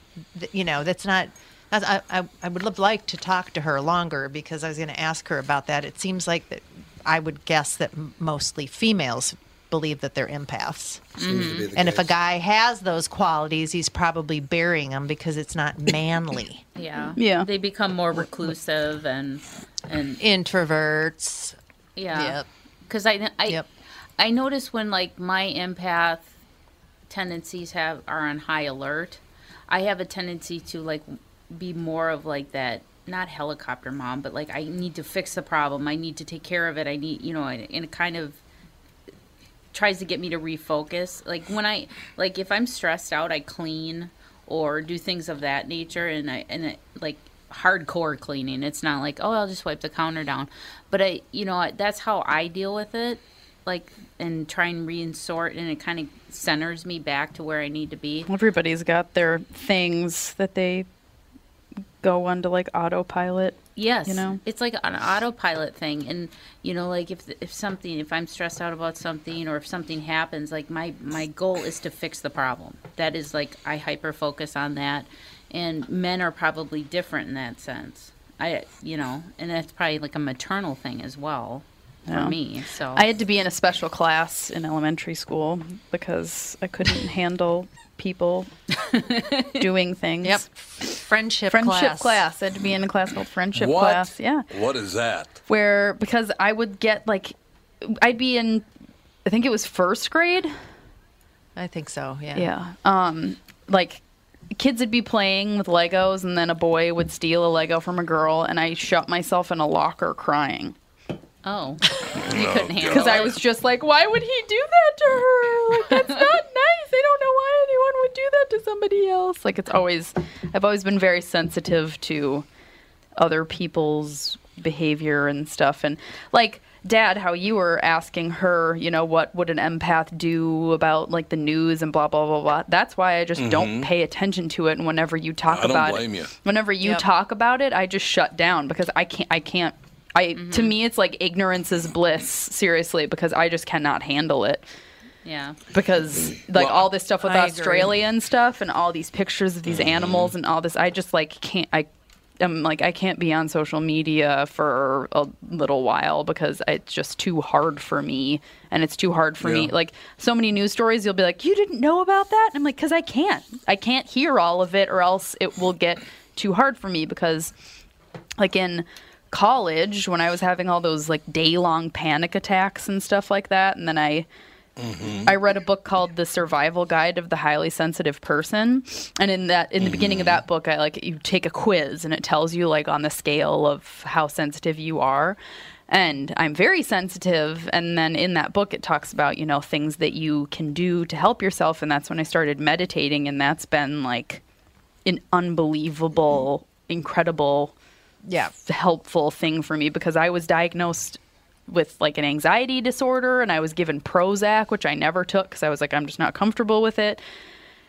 you know, that's not. that's- I, I, I would love like to talk to her longer because I was going to ask her about that. It seems like that I would guess that mostly females believe that they're empaths. Seems to be the And if a guy has those qualities, he's probably burying them because it's not manly. Yeah. Yeah. They become more reclusive and and Introverts. yeah. Yep. Because I I I notice when like my empath tendencies have are on high alert, I have a tendency to like be more of like that not helicopter mom, but like I need to fix the problem. I need to take care of it. I need you know, and, it kind of tries to get me to refocus. Like when I like if I'm stressed out, I clean or do things of that nature, and I and it, like hardcore cleaning. It's not like oh I'll just wipe the counter down, but I you know that's how I deal with it. Like and try and reinsort, and it kind of centers me back to where I need to be. Everybody's got their things that they go onto like autopilot. Yes, You know? it's like an autopilot thing, and you know, like if if something, if I'm stressed out about something, or if something happens, like my my goal is to fix the problem. That is like I hyper focus on that, and men are probably different in that sense. I, you know, and that's probably like a maternal thing as well for Yeah. me. So I had to be in a special class in elementary school because I couldn't handle people doing things. Yep. Friendship Friendship class. class. I had to be in a class called friendship What? class. Yeah. What is that? Where because I would get like I'd be in I think it was first grade. I think so. Yeah. Yeah. Um, like kids would be playing with Legos, and then a boy would steal a Lego from a girl, and I shut myself in a locker crying. Oh, you couldn't handle Because I was just like, why would he do that to her? Like that's not nice. I don't know why anyone would do that to somebody else. Like it's always, I've always been very sensitive to other people's behavior and stuff, and like. Dad, how you were asking her, you know, what would an empath do about like the news and blah blah blah blah. That's why I just don't Mhm. pay attention to it. And whenever you talk I don't about blame it, you. whenever you Yep. talk about it, I just shut down because I can't. I can't. I to me, it's like ignorance is bliss. Seriously, because I just cannot handle it. yeah. Because like Well, all this stuff with I agree. Australia and stuff, and all these pictures of these Mm-hmm. animals and all this, I just like can't. I am like I can't be on social media for a little while because it's just too hard for me, and it's too hard for me. Like so many news stories, you'll be like, "You didn't know about that," and I'm like, "Cause I can't. I can't hear all of it, or else it will get too hard for me." Because like in college when I was having all those like day long panic attacks and stuff like that, and then I mm-hmm. I read a book called The Survival Guide of the Highly Sensitive Person, and in that in the beginning of mm-hmm. that book, I like you take a quiz and it tells you like on the scale of how sensitive you are. And I'm very sensitive. And then in that book, it talks about, you know, things that you can do to help yourself. And that's when I started meditating. And that's been like an unbelievable, incredible Yeah. helpful thing for me because I was diagnosed with like an anxiety disorder and I was given Prozac, which I never took because I was like, I'm just not comfortable with it.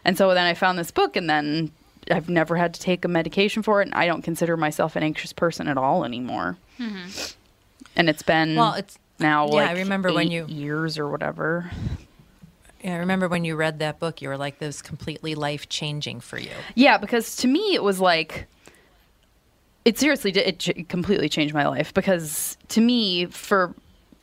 And so then I found this book and then I've never had to take a medication for it. And I don't consider myself an anxious person at all anymore. Mm-hmm. And it's been Well, it's now yeah, like I remember when you- years or whatever. Yeah, I remember when you read that book, you were like, "This was completely life changing for you." Yeah, because to me it was like it seriously did it completely changed my life because to me for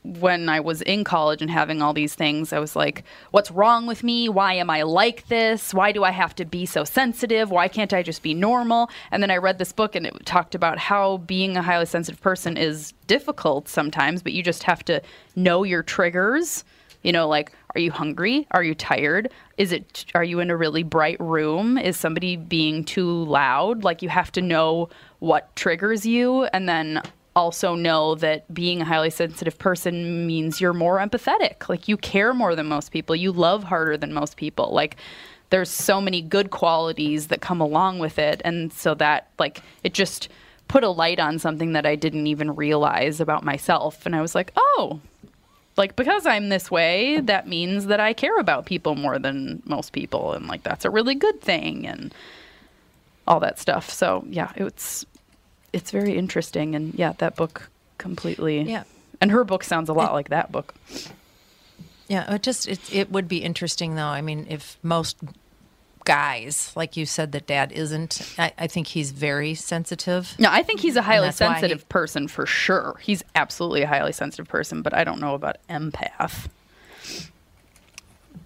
when I was in college and having all these things, I was like, what's wrong with me? Why am I like this? Why do I have to be so sensitive? Why can't I just be normal? And then I read this book and it talked about how being a highly sensitive person is difficult sometimes, but you just have to know your triggers. You know, like, are you hungry? Are you tired? Is it, are you in a really bright room? Is somebody being too loud? Like, you have to know what triggers you and then also know that being a highly sensitive person means you're more empathetic. Like, you care more than most people, you love harder than most people. Like, there's so many good qualities that come along with it. And so that, like, it just put a light on something that I didn't even realize about myself. And I was like, oh, like because I'm this way, that means that I care about people more than most people, and like that's a really good thing, and all that stuff. So yeah, it's it's very interesting, and yeah, that book completely. Yeah. and her book sounds a lot like that book. Yeah, it just it, it would be interesting though. I mean, if most guys, like you said, that dad isn't, I, I think he's very sensitive. No, I think he's a highly why he- sensitive person for sure. He's absolutely a highly sensitive person, but I don't know about empath.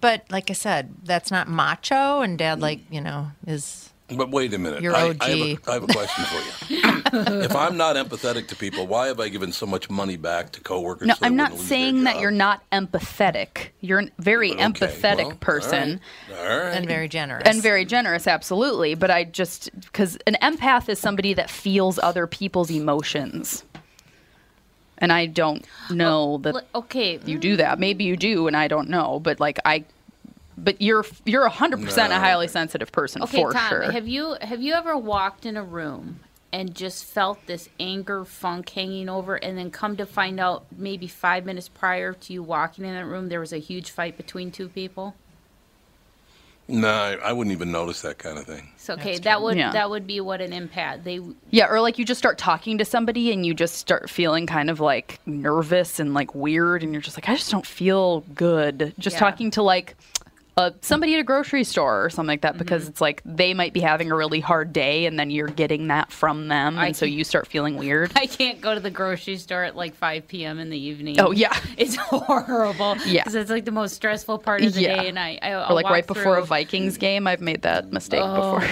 But like I said, that's not macho, and dad, mm. like you know, is But wait a minute. You're I, OG. I, have a, I have a question for you. if I'm not empathetic to people, why have I given so much money back to coworkers? No, so I'm not wouldn't lose their saying that you're not empathetic. You're a very Okay, empathetic well, person. right. All right. and very generous. And very generous, absolutely. But I just, because an empath is somebody that feels other people's emotions. And I don't know that okay. you mm. do that. Maybe you do, and I don't know. But like I, but you're you're hundred percent a highly sensitive person Okay, for Tom, sure. have you have you ever walked in a room and just felt this anger funk hanging over and then come to find out maybe 5 minutes prior to you walking in that room there was a huge fight between two people? No, I, I wouldn't even notice that kind of thing. So okay, that would Yeah. that would be what an impact. They Yeah, or like you just start talking to somebody and you just start feeling kind of like nervous and like weird, and you're just like, I just don't feel good. Just Yeah. talking to like uh, somebody at a grocery store or something like that because Mm-hmm. it's like they might be having a really hard day and then you're getting that from them, I and so you start feeling weird. I can't go to the grocery store at like 5 p.m. in the evening. Oh, yeah. it's horrible. Yeah. because it's like the most stressful part of the Yeah. day, and I, I like right before a Vikings game, I've made that mistake Oh. before.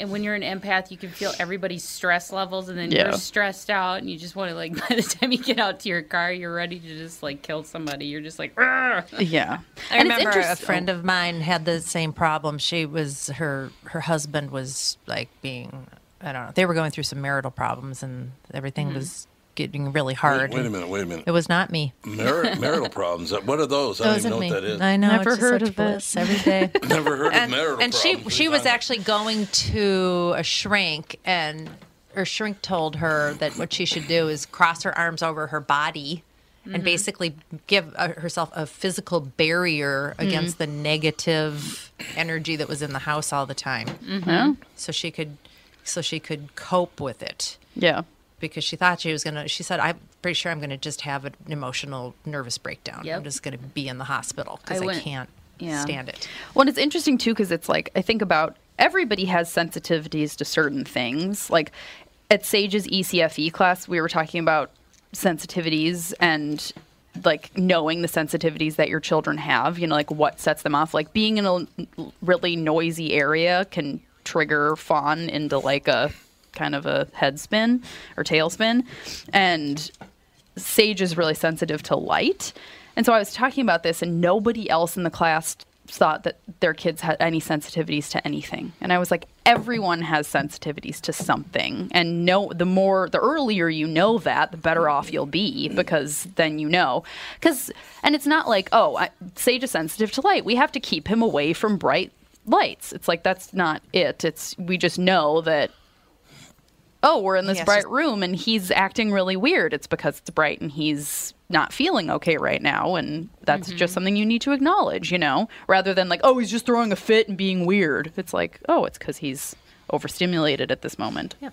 And when you're an empath, you can feel everybody's stress levels, and then Yeah. you're stressed out, and you just want to like. By the time you get out to your car, you're ready to just like kill somebody. You're just like, "Argh." yeah. I And remember a friend of mine had the same problem. She was her her husband was like being I don't know. They were going through some marital problems and everything Mm-hmm. was getting really hard. Wait, wait a minute. Wait a minute. It was not me. Mar- marital problems. What are those? I It don't even know me. what that is. I know. Never heard of this every day. Never heard of and marital and she problems. she was Fine. actually going to a shrink and her shrink told her that what she should do is cross her arms over her body and mm-hmm. basically give uh, herself a physical barrier mm-hmm. against the negative energy that was in the house all the time Yeah. so she could so she could cope with it Yeah. Because she thought she was gonna she said i'm pretty sure i'm gonna just have an emotional nervous breakdown Yep. i'm just gonna be in the hospital because I, went- can't yeah. stand it Well, and it's interesting too because it's like I think about everybody has sensitivities to certain things. Like at Sage's ECFE class, we were talking about sensitivities and like knowing the sensitivities that your children have. You know, like what sets them off. Like being in a really noisy area can trigger fawn into like a kind of a head spin or tailspin, and Sage is really sensitive to light. And so I was talking about this, and nobody else in the class thought that their kids had any sensitivities to anything. And I was like, everyone has sensitivities to something. And no, the more, the earlier you know that, the better off you'll be because then you know. Because, and it's not like, oh, I, Sage is sensitive to light. We have to keep him away from bright lights. It's like, that's not it. It's, we just know that oh, we're in this Yes, bright room and he's acting really weird. It's because it's bright and he's not feeling okay right now. And that's just mm-hmm. something you need to acknowledge, you know, rather than like, oh, he's just throwing a fit and being weird. It's like, oh, it's because he's overstimulated at this moment. Yeah.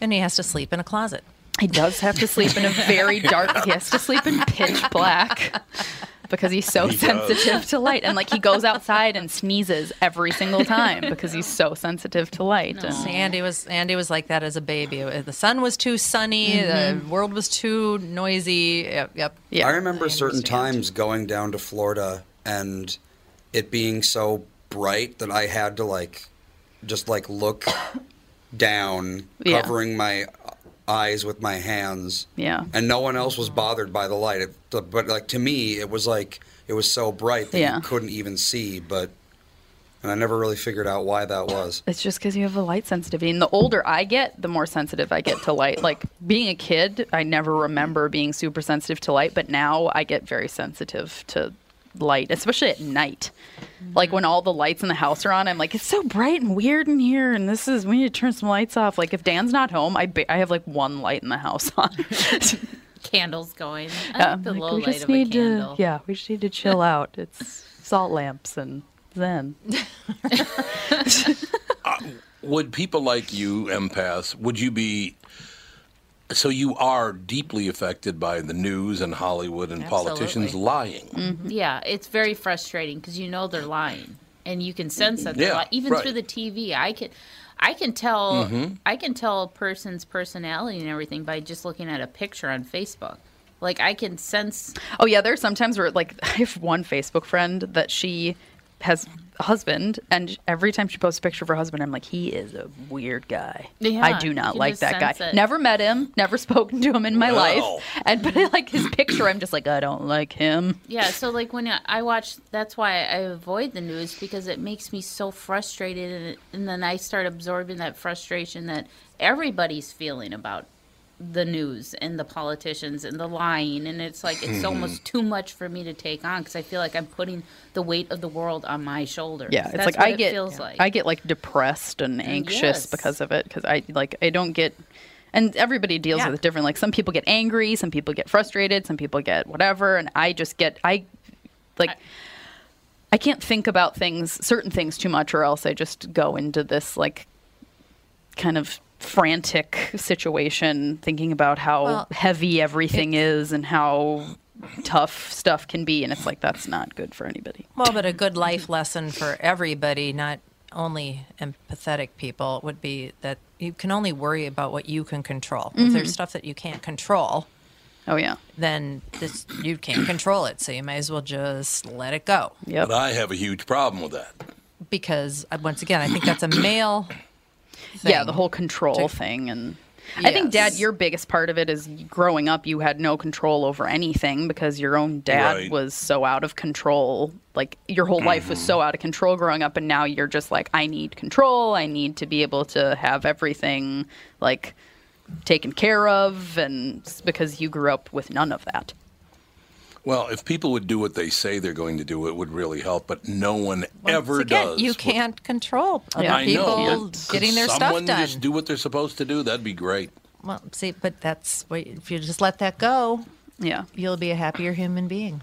And he has to sleep in a closet. He does have to sleep in a very dark, he has to sleep in pitch black because he's so He does. sensitive to light. And like he goes outside and sneezes every single time because he's so sensitive to light. And See, Andy was Andy was like that as a baby. The sun was too sunny. Mhm. The world was too noisy. Yep. yep. I remember certain times going down to Florida and it being so bright that I had to like just like look down, Yeah. covering my eyes with my hands. Yeah. And no one else was bothered by the light. It, but like to me, it was like it was so bright that Yeah. you couldn't even see. But and I never really figured out why that was. It's just because you have a light sensitivity. And the older I get, the more sensitive I get to light. Like being a kid, I never remember being super sensitive to light, but now I get very sensitive to light, especially at night. Mm-hmm. Like when all the lights in the house are on, I'm like, it's so bright and weird in here, and this is we need to turn some lights off. Like if Dan's not home, I ba- I have like one light in the house on. Candles going. I Yeah, like the like, low we light just of a need candle. to yeah, we just need to chill out. It's salt lamps and zen. Uh, would people like you, empaths, would you be so you are deeply affected by the news and Hollywood and politicians lying? Mm-hmm. Yeah, it's very frustrating because you know they're lying, and you can sense that they're Yeah, lying. Even right. through the TV, I can, I can tell, Mhm. I can tell a person's personality and everything by just looking at a picture on Facebook. Like I can sense. Oh yeah, there's sometimes where like I have one Facebook friend that she has a husband, and every time she posts a picture of her husband, I'm like, he is a weird guy. Yeah, I do not like that guy. it. Never met him, never spoken to him in my Wow. life, and but I like his picture. I'm just like, I don't like him. Yeah, so like when I- I watch, that's why I avoid the news because it makes me so frustrated, and, and then I start absorbing that frustration that everybody's feeling about the news and the politicians and the lying, and it's like it's Mhm. almost too much for me to take on because I feel like I'm putting the weight of the world on my shoulders. Yeah, it's That's like what I it get feels like. I get like depressed and anxious Yes. because of it because I like I don't get and everybody deals Yeah. with it different. Like some people get angry, some people get frustrated, some people get whatever, and I just get I like I can't think about things certain things too much or else I just go into this like kind of frantic situation thinking about how Well, heavy everything is and how tough stuff can be and it's like that's not good for anybody. Well, but a good life lesson for everybody, not only empathetic people, would be that you can only worry about what you can control. If Mhm. there's stuff that you can't control, oh yeah, then this you can't control it. So you may as well just let it go. But I have a huge problem with that. Because uh, once again, I think that's a male. Yeah, the whole control to- thing and I think dad your biggest part of it is growing up you had no control over anything because your own dad Right. was so out of control. Like your whole life was mm-hmm. so out of control growing up and now you're just like I need control. I need to be able to have everything like taken care of and because you grew up with none of that. Well, if people would do what they say they're going to do, it would really help. But no one ever again, does. you can't control other I people know. getting their stuff someone done. just do what they're supposed to do? That'd be great. Well, see, but that's what, if you just let that go, yeah, you'll be a happier human being.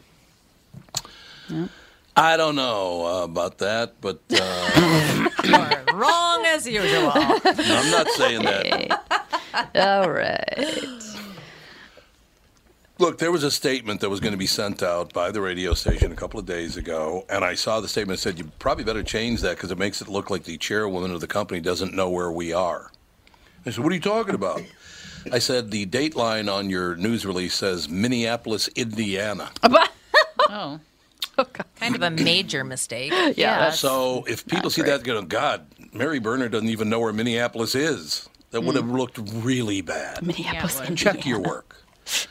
I don't know uh, about that, but uh, You're wrong as usual. I'm not saying that. All right. Look, there was a statement that was going to be sent out by the radio station a couple of days ago, and I saw the statement that said you probably better change that because it makes it look like the chairwoman of the company doesn't know where we are. I said, "What are you talking about?" I said, "The date line on your news release says Minneapolis, Indiana." oh. kind of a major mistake. Yeah. So if people see that, go, God, Mary Berner doesn't even know where Minneapolis is. That would have looked really bad. Minneapolis, Check your work.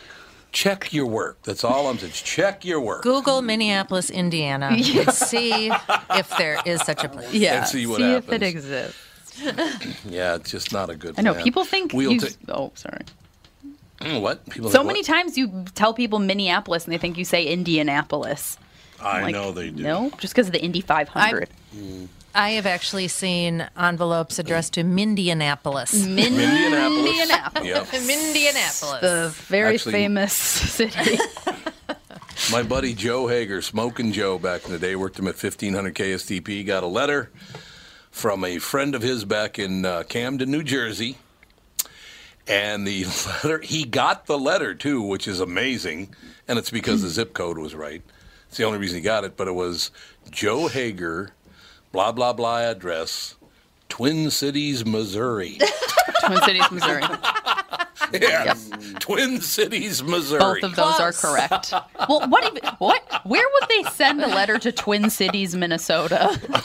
Check your work. That's all I'm saying. Check your work. Google Minneapolis, Indiana, Yeah. and see if there is such a place. Yeah. And see what if it exists. Yeah, it's just not a good. I know plan. people think We'll you ta- Oh, sorry. Mm, what? People So think many what? times you tell people Minneapolis and they think you say Indianapolis. I Like, know they do. No, just because of the Indy 500. I have actually seen envelopes addressed to Mindianapolis. Mindianapolis. Yep. Mindianapolis. The very Actually- famous city. My buddy Joe Hager, Smoking Joe, back in the day, worked him at 1500 KSTP. Got a letter from a friend of his back in uh, Camden, New Jersey. And the letter, he got the letter too, which is amazing. And it's because the zip code was right. It's the only reason he got it, but it was Joe Hager, blah blah blah address, Twin Cities, Missouri. Twin Cities, Missouri. yes, Twin Cities, Missouri. Both of those are correct. Well, what even what? Where would they send a letter to Twin Cities, Minnesota?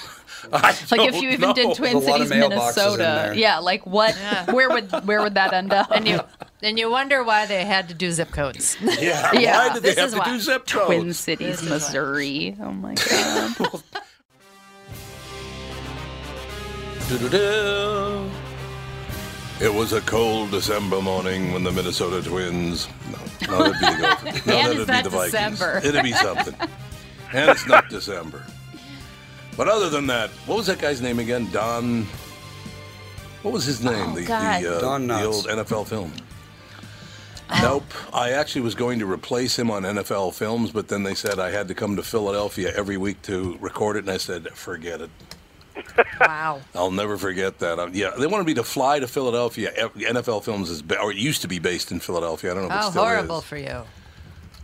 I like if you even know. did Twin There's a lot of Cities, Minnesota. Yeah, like what? Where would where would that end up? And you and you wonder why they had to do zip codes. Yeah, Yeah, why did they this have to why. do zip codes? Twin? Cities, This why. Missouri. Oh my god. Do-do-do. It was a cold December morning when the Minnesota Twins. No, no that'd be the No, And that'd it's be not the Vikings. December. It'd be something. and it's not December. But other than that, what was that guy's name again? Don. What was his name? Oh, the God. the, uh, Don the old NFL film. Oh. Nope. I actually was going to replace him on NFL films, but then they said I had to come to Philadelphia every week to record it, and I said, forget it. Wow. I'll never forget that. Um, yeah, they wanted me to fly to Philadelphia. NFL Films is, ba- or it used to be based in Philadelphia. I don't know if it Oh, still horrible is. for you.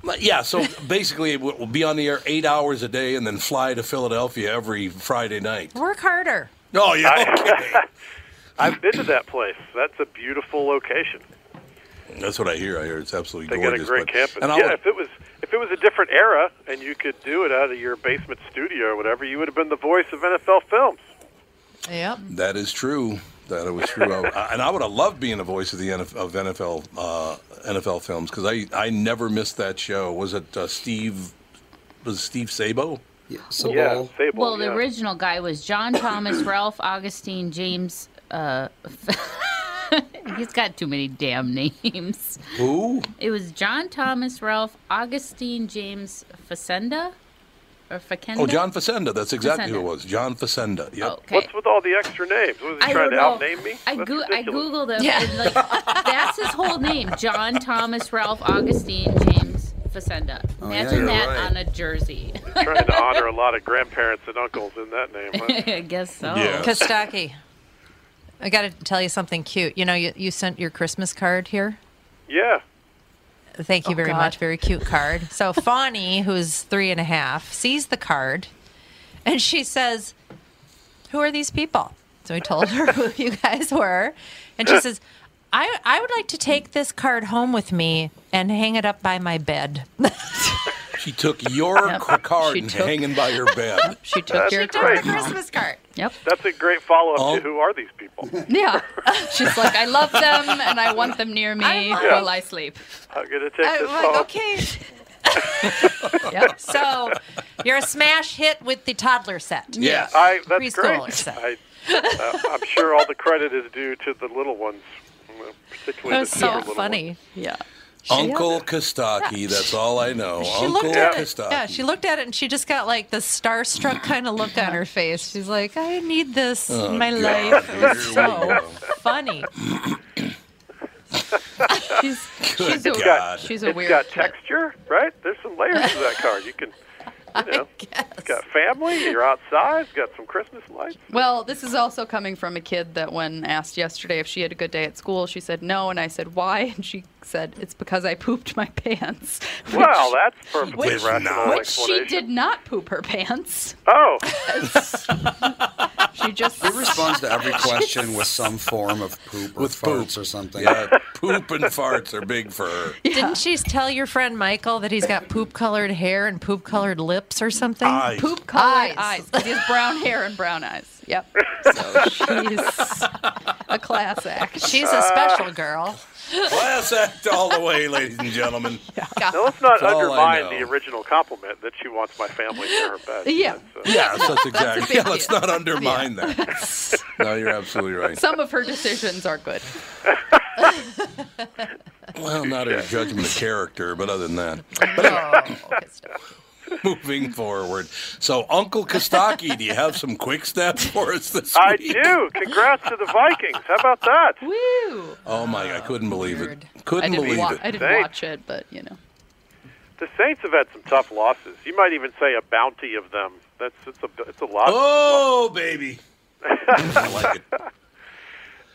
But yeah, so basically, we'll we'll be on the air eight hours a day, and then fly to Philadelphia every Friday night. Work harder. Oh yeah, okay. I've been to that place. That's a beautiful location. That's what I hear. I hear it's absolutely They gorgeous. got a great but- campus. And yeah, would- if it was if it was a different era and you could do it out of your basement studio or whatever, you would have been the voice of NFL films. Yep. that is true. That it was true. I- and I would have loved being the voice of the NF, of NFL uh, NFL films because I I never missed that show. Was it uh, Steve? Was it Steve Sabol? Yeah, yeah, Sabol. Sabol. Well, the yeah. original guy was John Thomas, Ralph Augustine, James. Uh, he's got too many damn names. Who? It was John Thomas, Ralph Augustine, James Facenda, or Facenda. Oh, John Facenda. That's exactly who it was. John Facenda. Yep. Oh, okay. What's with all the extra names? Was he I trying to outname me? I, That's go- I googled him. Yeah. And like, that's his whole name: John Thomas, Ralph Augustine, James Facenda. Oh, yeah, Imagine that right. on a jersey. trying to honor a lot of grandparents and uncles in that name. Huh? I guess so. Yeah. Costaki. I got to tell you something cute. You know, you, you sent your Christmas card here. yeah. Thank you Oh, very God. much. Very cute card. So Fawny, who's three and a half, sees the card, and she says, "Who are these people?" So we told her who you guys were, and she says, "I I would like to take this card home with me and hang it up by my bed." She took your Yep. card She and took- hanging by your bed. She took That's your she took Christmas card. Yep. That's a great follow up Oh. to who are these people? Yeah. She's like, I love them and I want them near me I love- while I sleep. I'm gonna take I'm this like, home. okay. Yep. So you're a smash hit with the toddler set. Yeah. I, that's Preschooler great. set. I, uh, I'm sure all the credit is due to the little ones, uh, particularly That was the so funny. little funny. Yeah. Uncle Costaki. That's all I know. She Uncle looked at it. Costaki. Yeah, she looked at it and she just got like the starstruck kind of look on her face. She's like, I need this Oh, in my God. life. It was so funny. She's, she's, a, God. she's a It's weird got kid. texture, right? There's some layers to that card. You can, you know, guess. got family. You're outside. Got some Christmas lights. Well, this is also coming from a kid that, when asked yesterday if she had a good day at school, she said no, and I said why, and she said it's because I pooped my pants. Which, Well, that's perfectly Which rational not. which she did not poop her pants. Oh, She just He responds to every question with some form of poop or With poop. farts or something. Yeah, poop and farts are big for her. Didn't she tell your friend Michael that he's got poop colored hair and poop colored lips or something? Eyes. poop colored Eyes. eyes. 'cause he has brown hair and brown eyes. Yep. So she's a class act. She's a special girl. Class act all the way, ladies and gentlemen. Yeah. now let's not That's all I undermine know. the original compliment that she wants my family near her bed. Yeah. That's, uh, Yes, that's exactly. big Yeah, let's deal. not undermine that. No, you're absolutely right. Some of her decisions are good. Well, not her judgment of character, but other than that. Oh, good stuff. Moving forward. So, Uncle Costaki, do you have some quick snaps for us this I week? do. Congrats to the Vikings. How about that? Woo! Oh my! I couldn't believe it. Weird. I Couldn't didn't, believe wa- it. I didn't Thanks. watch it, but you know. The Saints have had some tough losses. You might even say a bounty of them. That's it's a it's a lot. Oh, baby! I like it.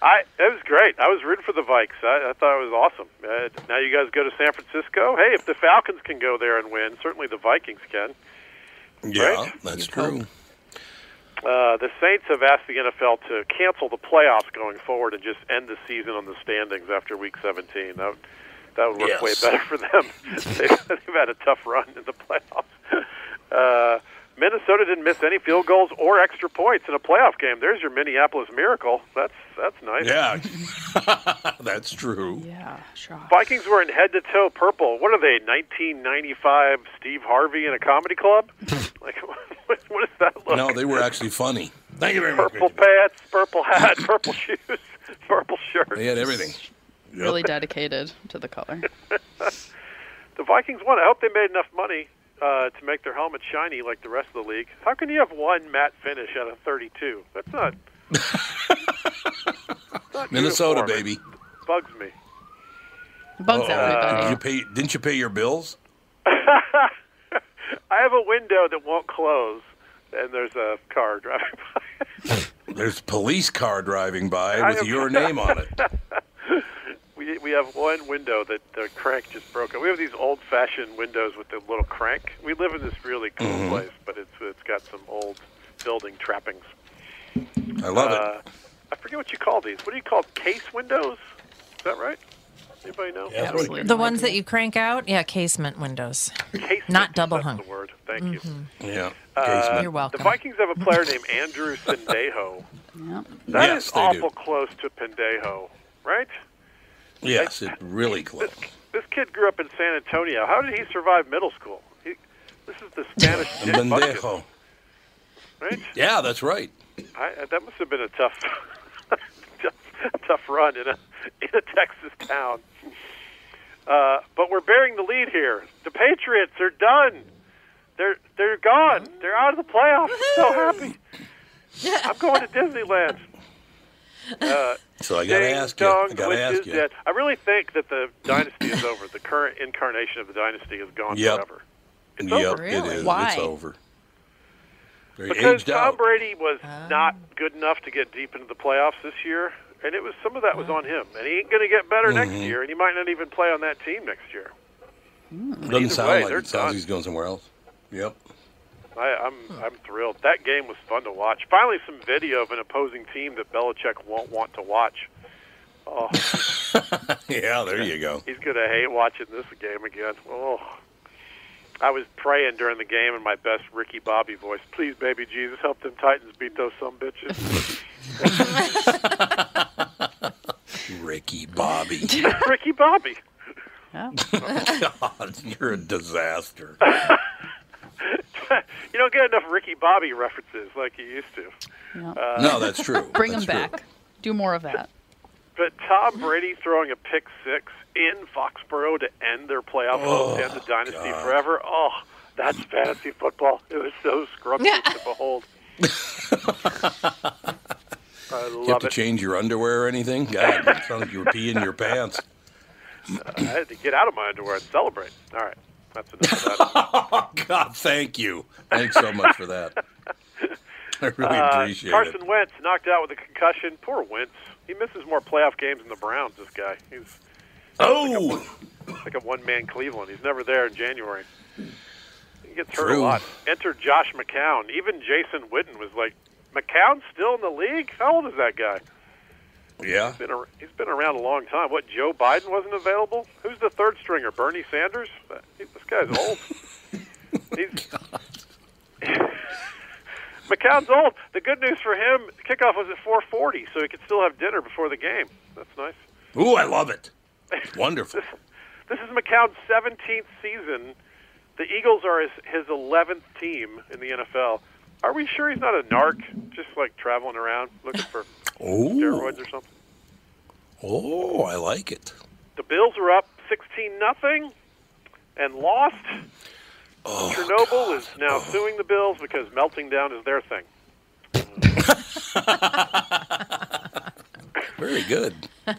I it was great. I was rooting for the Vikes. I, I thought it was awesome. Uh, now you guys go to San Francisco. Hey, if the Falcons can go there and win, certainly the Vikings can. Yeah, Right? that's true. Uh, the Saints have asked the NFL to cancel the playoffs going forward and just end the season on the standings after Week 17. That would, that would work Yes. way better for them. they've, they've had a tough run in the playoffs. Uh, Minnesota didn't miss any field goals or extra points in a playoff game. There's your Minneapolis miracle. That's that's nice. Yeah, that's true. Yeah, sure. Vikings were in head to toe purple. What are they? 1995 Steve Harvey in a comedy club? like what, what does that look? No, they were actually funny. Thank you very much. Purple pants, purple hat, purple shoes, purple shirt. They had everything. Really dedicated to the color. The Vikings won. I hope they made enough money uh, to make their helmet shiny like the rest of the league. How can you have one matte finish out of 32? That's not. not Minnesota, uniform. baby. Bugs me. Bugs Uh, everybody. Did you pay? Didn't you pay your bills? I have a window that won't close, and there's a car driving by. There's a police car driving by with your name on it. We we have one window that the crank just broke. We have these old-fashioned windows with the little crank. We live in this really cool Mhm. place, but it's it's got some old building trappings. I love it. Uh, I forget what you call these. What do you call case windows? Is that right? Anybody know? The ones that you crank out, yeah, casement windows, Casement, not double that's hung. the word. Thank you. Yeah. Uh, You're welcome. The Vikings have a player named Andrew Sendejo. That is Yes, they do. awful close to Pendejo, right? Yes, it really close. This kid grew up in San Antonio. How did he survive middle school? He, this is the Spanish Dick Bendejo. right? Yeah, that's right. I, that must have been a tough, tough, tough run in a in a Texas town. Uh, but we're bearing the lead here. The Patriots are done. They're they're gone. They're out of the playoffs. I'm so happy. I'm going to Disneyland. Uh, So I gotta ask you. I gotta ask you. dead. I really think that the dynasty is over. The current incarnation of the dynasty is gone Yep. forever. It's yep, over. it is. Why? It's over. They Because aged Tom out. Brady was not good enough to get deep into the playoffs this year, and it was some of that was on him. And he ain't going to get better next Mhm. year, and he might not even play on that team next year. Doesn't Either sound way, like it. Sounds done. he's going somewhere else. Yep. I, I'm hmm. I'm thrilled. That game was fun to watch. Finally, some video of an opposing team that Belichick won't want to watch. Oh, yeah, there you go. he's going to hate watching this game again. Oh. I was praying during the game in my best Ricky Bobby voice. Please, baby Jesus, help them Titans beat those some bitches. Ricky Bobby. Ricky Bobby. Oh. God, you're a disaster. you don't get enough Ricky Bobby references like you used to. Uh, No, that's true. Bring That's them true. back. Do more of that. But Tom Brady throwing a pick six in Foxborough to end their playoff hopes, Oh, end the dynasty forever. Oh, that's fantasy football. It was so scrumptious to behold. I You have love to it. change your underwear or anything? God, it sounds like you were peeing your pants. I had to get out of my underwear and celebrate. All right, that's enough. Oh, God, thank you. Thanks so much for that. I really Uh, appreciate Carson it. Carson Wentz knocked out with a concussion. Poor Wentz. He misses more playoff games than the Browns. This guy. He's Oh, like a one-man Cleveland. He's never there in January. He gets hurt True. a lot. Enter Josh McCown. Even Jason Witten was like, McCown's still in the league? How old is that guy? yeah. Been a, he's been around a long time. What, Joe Biden wasn't available? Who's the third stringer? Bernie Sanders? He- guy's old. he's, McCown's old. The good news for him, kickoff was at 4:40, so he could still have dinner before the game. That's nice. Ooh, I love it. Wonderful. This is McCown's 17th season. The Eagles are his, his 11th team in the NFL. Are we sure he's not a narc, just like traveling around looking for Oh, steroids or something? oh, I like it. The Bills are up 16 nothing and lost. Oh, Chernobyl is now suing the Bills because melting down is their thing. Very good.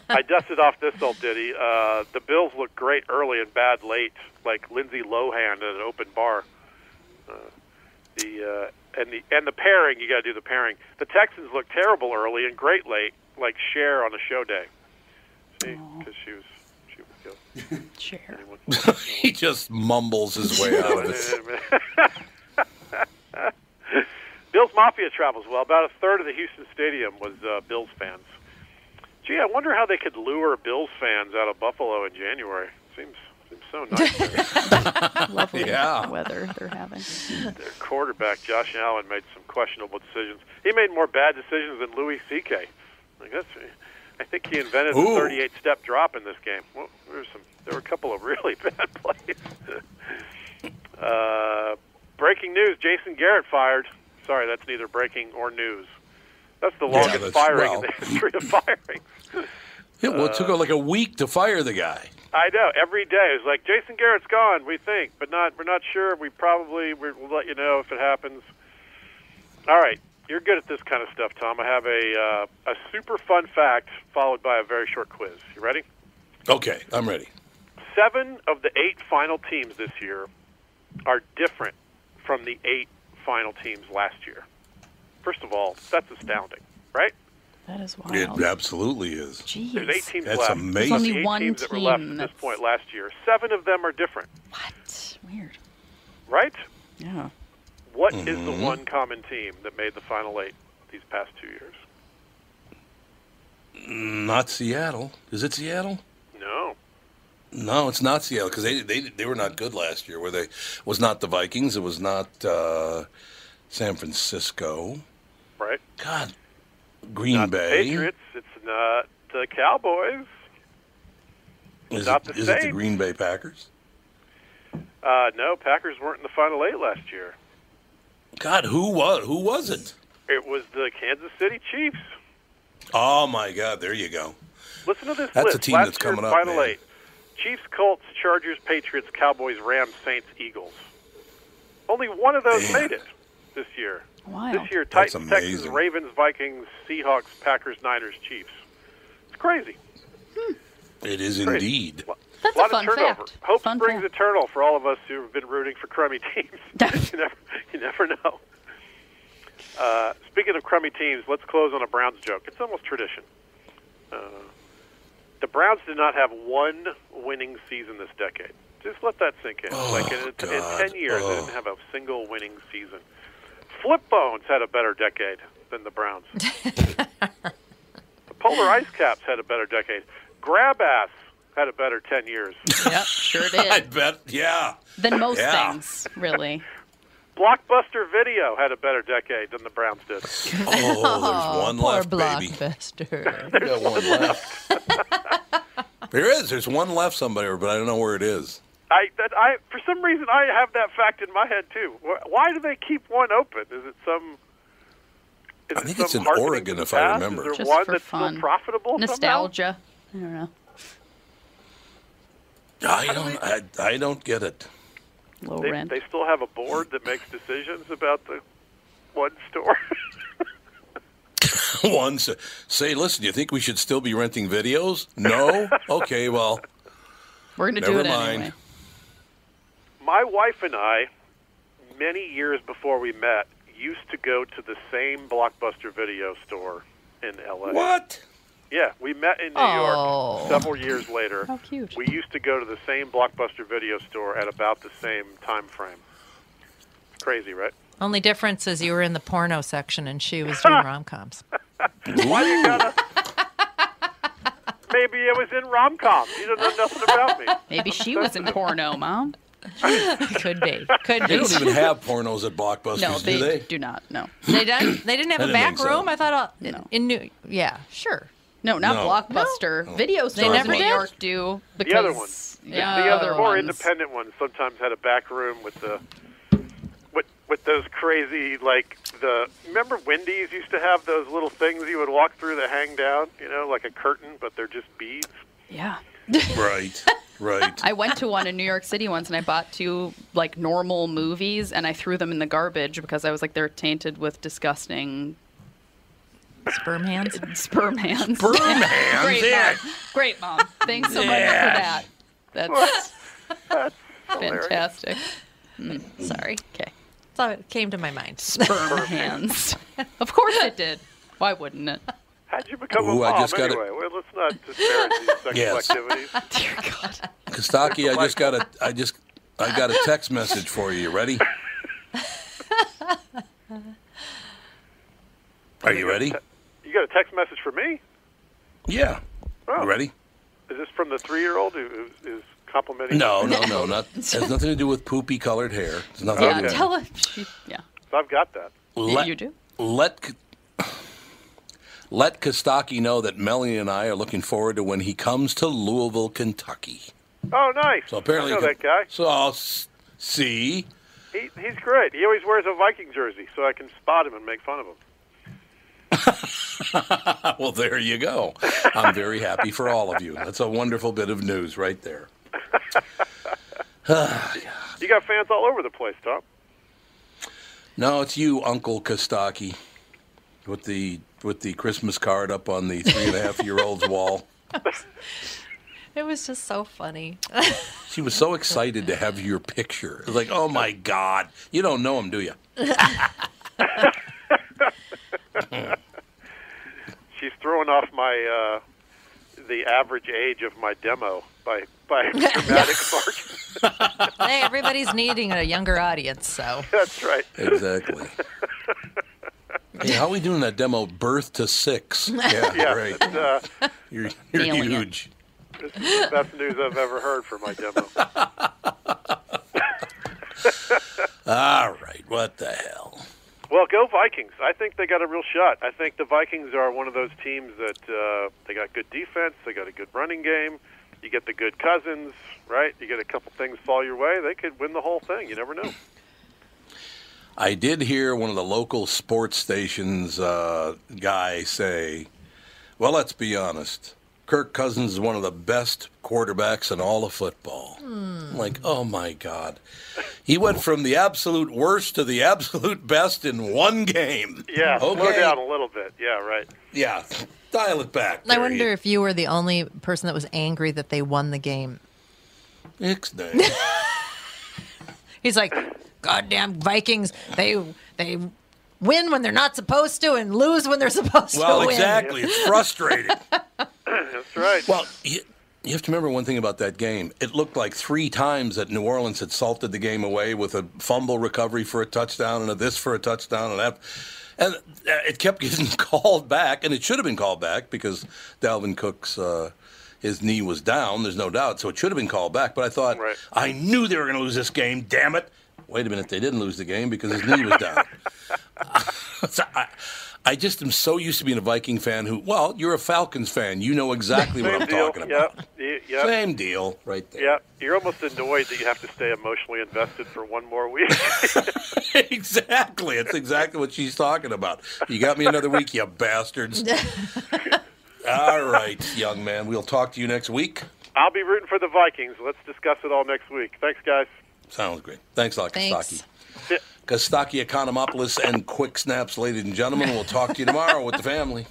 I dusted off this old ditty. Uh, the Bills look great early and bad late, like Lindsay Lohan at an open bar. Uh, the uh, and the and the pairing, you got to do the pairing. The Texans look terrible early and great late, like Cher on a show day. See, because she was she was good. Share. he just mumbles his way out of it. Bills Mafia travels well. About a third of the Houston Stadium was uh, Bills fans. Gee, I wonder how they could lure Bills fans out of Buffalo in January. Seems seems so nice. Lovely Yeah. weather they're having. Their quarterback Josh Allen made some questionable decisions. He made more bad decisions than Louis C.K. Like that's, I think he invented Ooh. the 38 step drop in this game. Well, there were some, there were a couple of really bad plays. uh, breaking news: Jason Garrett fired. Sorry, that's neither breaking or news. That's the Yeah, longest that's- firing well. in the history of firing. Yeah, well, it took like a week to fire the guy. I know. Every day it's like Jason Garrett's gone. We think, but not. We're not sure. We probably we'll let you know if it happens. All right, you're good at this kind of stuff, Tom. I have a uh, a super fun fact followed by a very short quiz. You ready? Okay, I'm ready. Seven of the eight final teams this year are different from the eight final teams last year. First of all, that's astounding, right? That is wild. It absolutely is. Jeez. There's eight teams That's left. amazing. There's only eight one teams that were left team at this point last year. Seven of them are different, What? Weird. right? Yeah. What is the Mhm. one common team that made the final eight these past two years? Not Seattle. Is it Seattle? No. No, it's not Seattle because they, they they were not good last year. Were they? Was not the Vikings. It was not uh, San Francisco. Right? God, Green not the Bay. Patriots. It's not the Cowboys. Is, not it, the is it the Green Bay Packers? Uh, no, Packers weren't in the final eight last year. God, who was who was it? It was the Kansas City Chiefs. Oh my God, there you go. Listen to this That's list. a team last that's coming up, Final man. eight: Chiefs, Colts, Chargers, Patriots, Cowboys, Rams, Saints, Eagles. Only one of those Man. made it this year. Wow. This year, Titans, Texans. Ravens, Vikings, Seahawks, Packers, Niners, Chiefs. It's crazy. Hmm. It is Great. indeed. That's a lot a fun of turnover. fact. Hope Fun springs fact. eternal for all of us who have been rooting for crummy teams. you never, you never know. Uh, speaking of crummy teams, let's close on a Browns joke. It's almost tradition. Uh, the Browns did not have one winning season this decade. Just let that sink in. Oh, like in, in ten years, they Oh. didn't have a single winning season. Flip Bones had a better decade than the Browns. the Polar Ice Caps had a better decade. Grab Ass had a better ten years. Yep, sure did. I bet. Yeah. Than most Yeah. things, really. Blockbuster Video had a better decade than the Browns did. Oh, there's oh, one poor left, baby. blockbuster. We got one left. there is. There's one left somewhere, but I don't know where it is. I, that, I, for some reason, I have that fact in my head too. Why do they keep one open? Is it some? Is I it think some it's in Oregon, to the if I remember. Is there Just one for that's fun. still profitable? somehow? Nostalgia. I don't know. I don't. I, I don't get it. Low They, rent. they still have a board that makes decisions about the one store. One s- say, listen, you think we should still be renting videos? No. Okay, well, We're gonna do it mind. anyway. My wife and I, many years before we met, used to go to the same Blockbuster Video store in L.A. What? Yeah, we met in New Oh. York several years later. How cute. We used to go to the same Blockbuster video store at about the same time frame. It's crazy, right? Only difference is you were in the porno section and she was doing rom coms. Why do you gotta? Maybe it was in rom com. You don't know nothing about me. Maybe she was in porno, Mom. Could be. Could They be. don't even have pornos at Blockbusters, No, they, do they? do not. No. They didn't. They didn't have I a didn't back think so. room. I thought uh, No. in New. Yeah, sure. No, not No. Blockbuster. Video stores never in New did? York do. Because The other ones, the, Yeah, the other more ones. independent ones, sometimes had a back room with the with with those crazy like the. Remember Wendy's used to have those little things you would walk through that hang down, you know, like a curtain, but they're just beads. Yeah. Right, right. I went to one in New York City once and I bought two like normal movies and I threw them in the garbage because I was like they're tainted with disgusting Sperm hands. sperm hands. Sperm hands, Great yeah. mom. Great mom. Thanks so much for that. That's fantastic. Mm, sorry. Okay. So it came to my mind. Sperm hands. Of course it did. Why wouldn't it? How'd you become Ooh, a I mom just got it. anyway? Well, let's not disparage these sexual Yes. activities. Dear God. Costaki, I just got a, I just, I got a text message for you. You ready? Are you ready? You got a text message for me? Yeah. Oh. You ready? Is this from the three-year-old who who is complimenting? No, no, no, not. Has nothing to do with poopy colored hair. It's nothing Yeah, to do. tell her. Yeah. So I've got that. Let, You do? Let let Costaki know that Melanie and I are looking forward to when he comes to Louisville, Kentucky. Oh, nice. So apparently, I know that guy. So I'll s- see. He, he's great. He always wears a Viking jersey, so I can spot him and make fun of him. well, there you go. I'm very happy for all of you. That's a wonderful bit of news right there. You got fans all over the place, Tom. No, it's you, Uncle Costaki, with the with the Christmas card up on the three and a half year old's wall. It was just so funny. She was so excited to have your picture. It was like, oh my God, you don't know him, do you? She's throwing off my uh, the average age of my demo by by dramatic margin. hey, everybody's needing a younger audience, so. That's right. Exactly. Hey, how are we doing that demo? Birth to six. Yeah, Yeah, right. uh, You're, you're Nailing it. huge. This is the best news I've ever heard for my demo. All right, what the hell? Well, go Vikings. I think they got a real shot. I think the Vikings are one of those teams that uh, they got good defense, they got a good running game. You get the good cousins, right? You get a couple things fall your way, they could win the whole thing. You never know. I did hear one of the local sports stations uh, guy say, "Well, let's be honest. Kirk Cousins is one of the best quarterbacks in all of football." I'm like, oh my god, he went from the absolute worst to the absolute best in one game. Yeah, slow okay, down a little bit. Yeah, right. yeah, dial it back. I there, wonder if you were the only person that was angry that they won the game. Ixnay. He's like, goddamn Vikings, they they win when they're not supposed to and lose when they're supposed Well, to win. exactly. It's frustrating. That's right. Well, you, you have to remember one thing about that game. It looked like three times that New Orleans had salted the game away with a fumble recovery for a touchdown and a this for a touchdown and that. And uh, it kept getting called back, and it should have been called back because Dalvin Cook's uh, his knee was down. There's no doubt, so it should have been called back. But I thought I knew they were going to lose this game. Damn it! Wait a minute, they didn't lose the game because his knee was down. So I, I just am so used to being a Viking fan who, well, you're a Falcons fan. You know exactly what I'm deal. talking about. Yep. y- Yep. Same deal, right there. Yeah, you're almost annoyed that you have to stay emotionally invested for one more week. exactly. It's exactly what she's talking about. You got me another week, you bastards. All right, young man. We'll talk to you next week. I'll be rooting for the Vikings. Let's discuss it all next week. Thanks, guys. Sounds great. Thanks a lot, Thanks. Costaki. Economopoulos and Quick Snaps, ladies and gentlemen. We'll talk to you tomorrow with the family.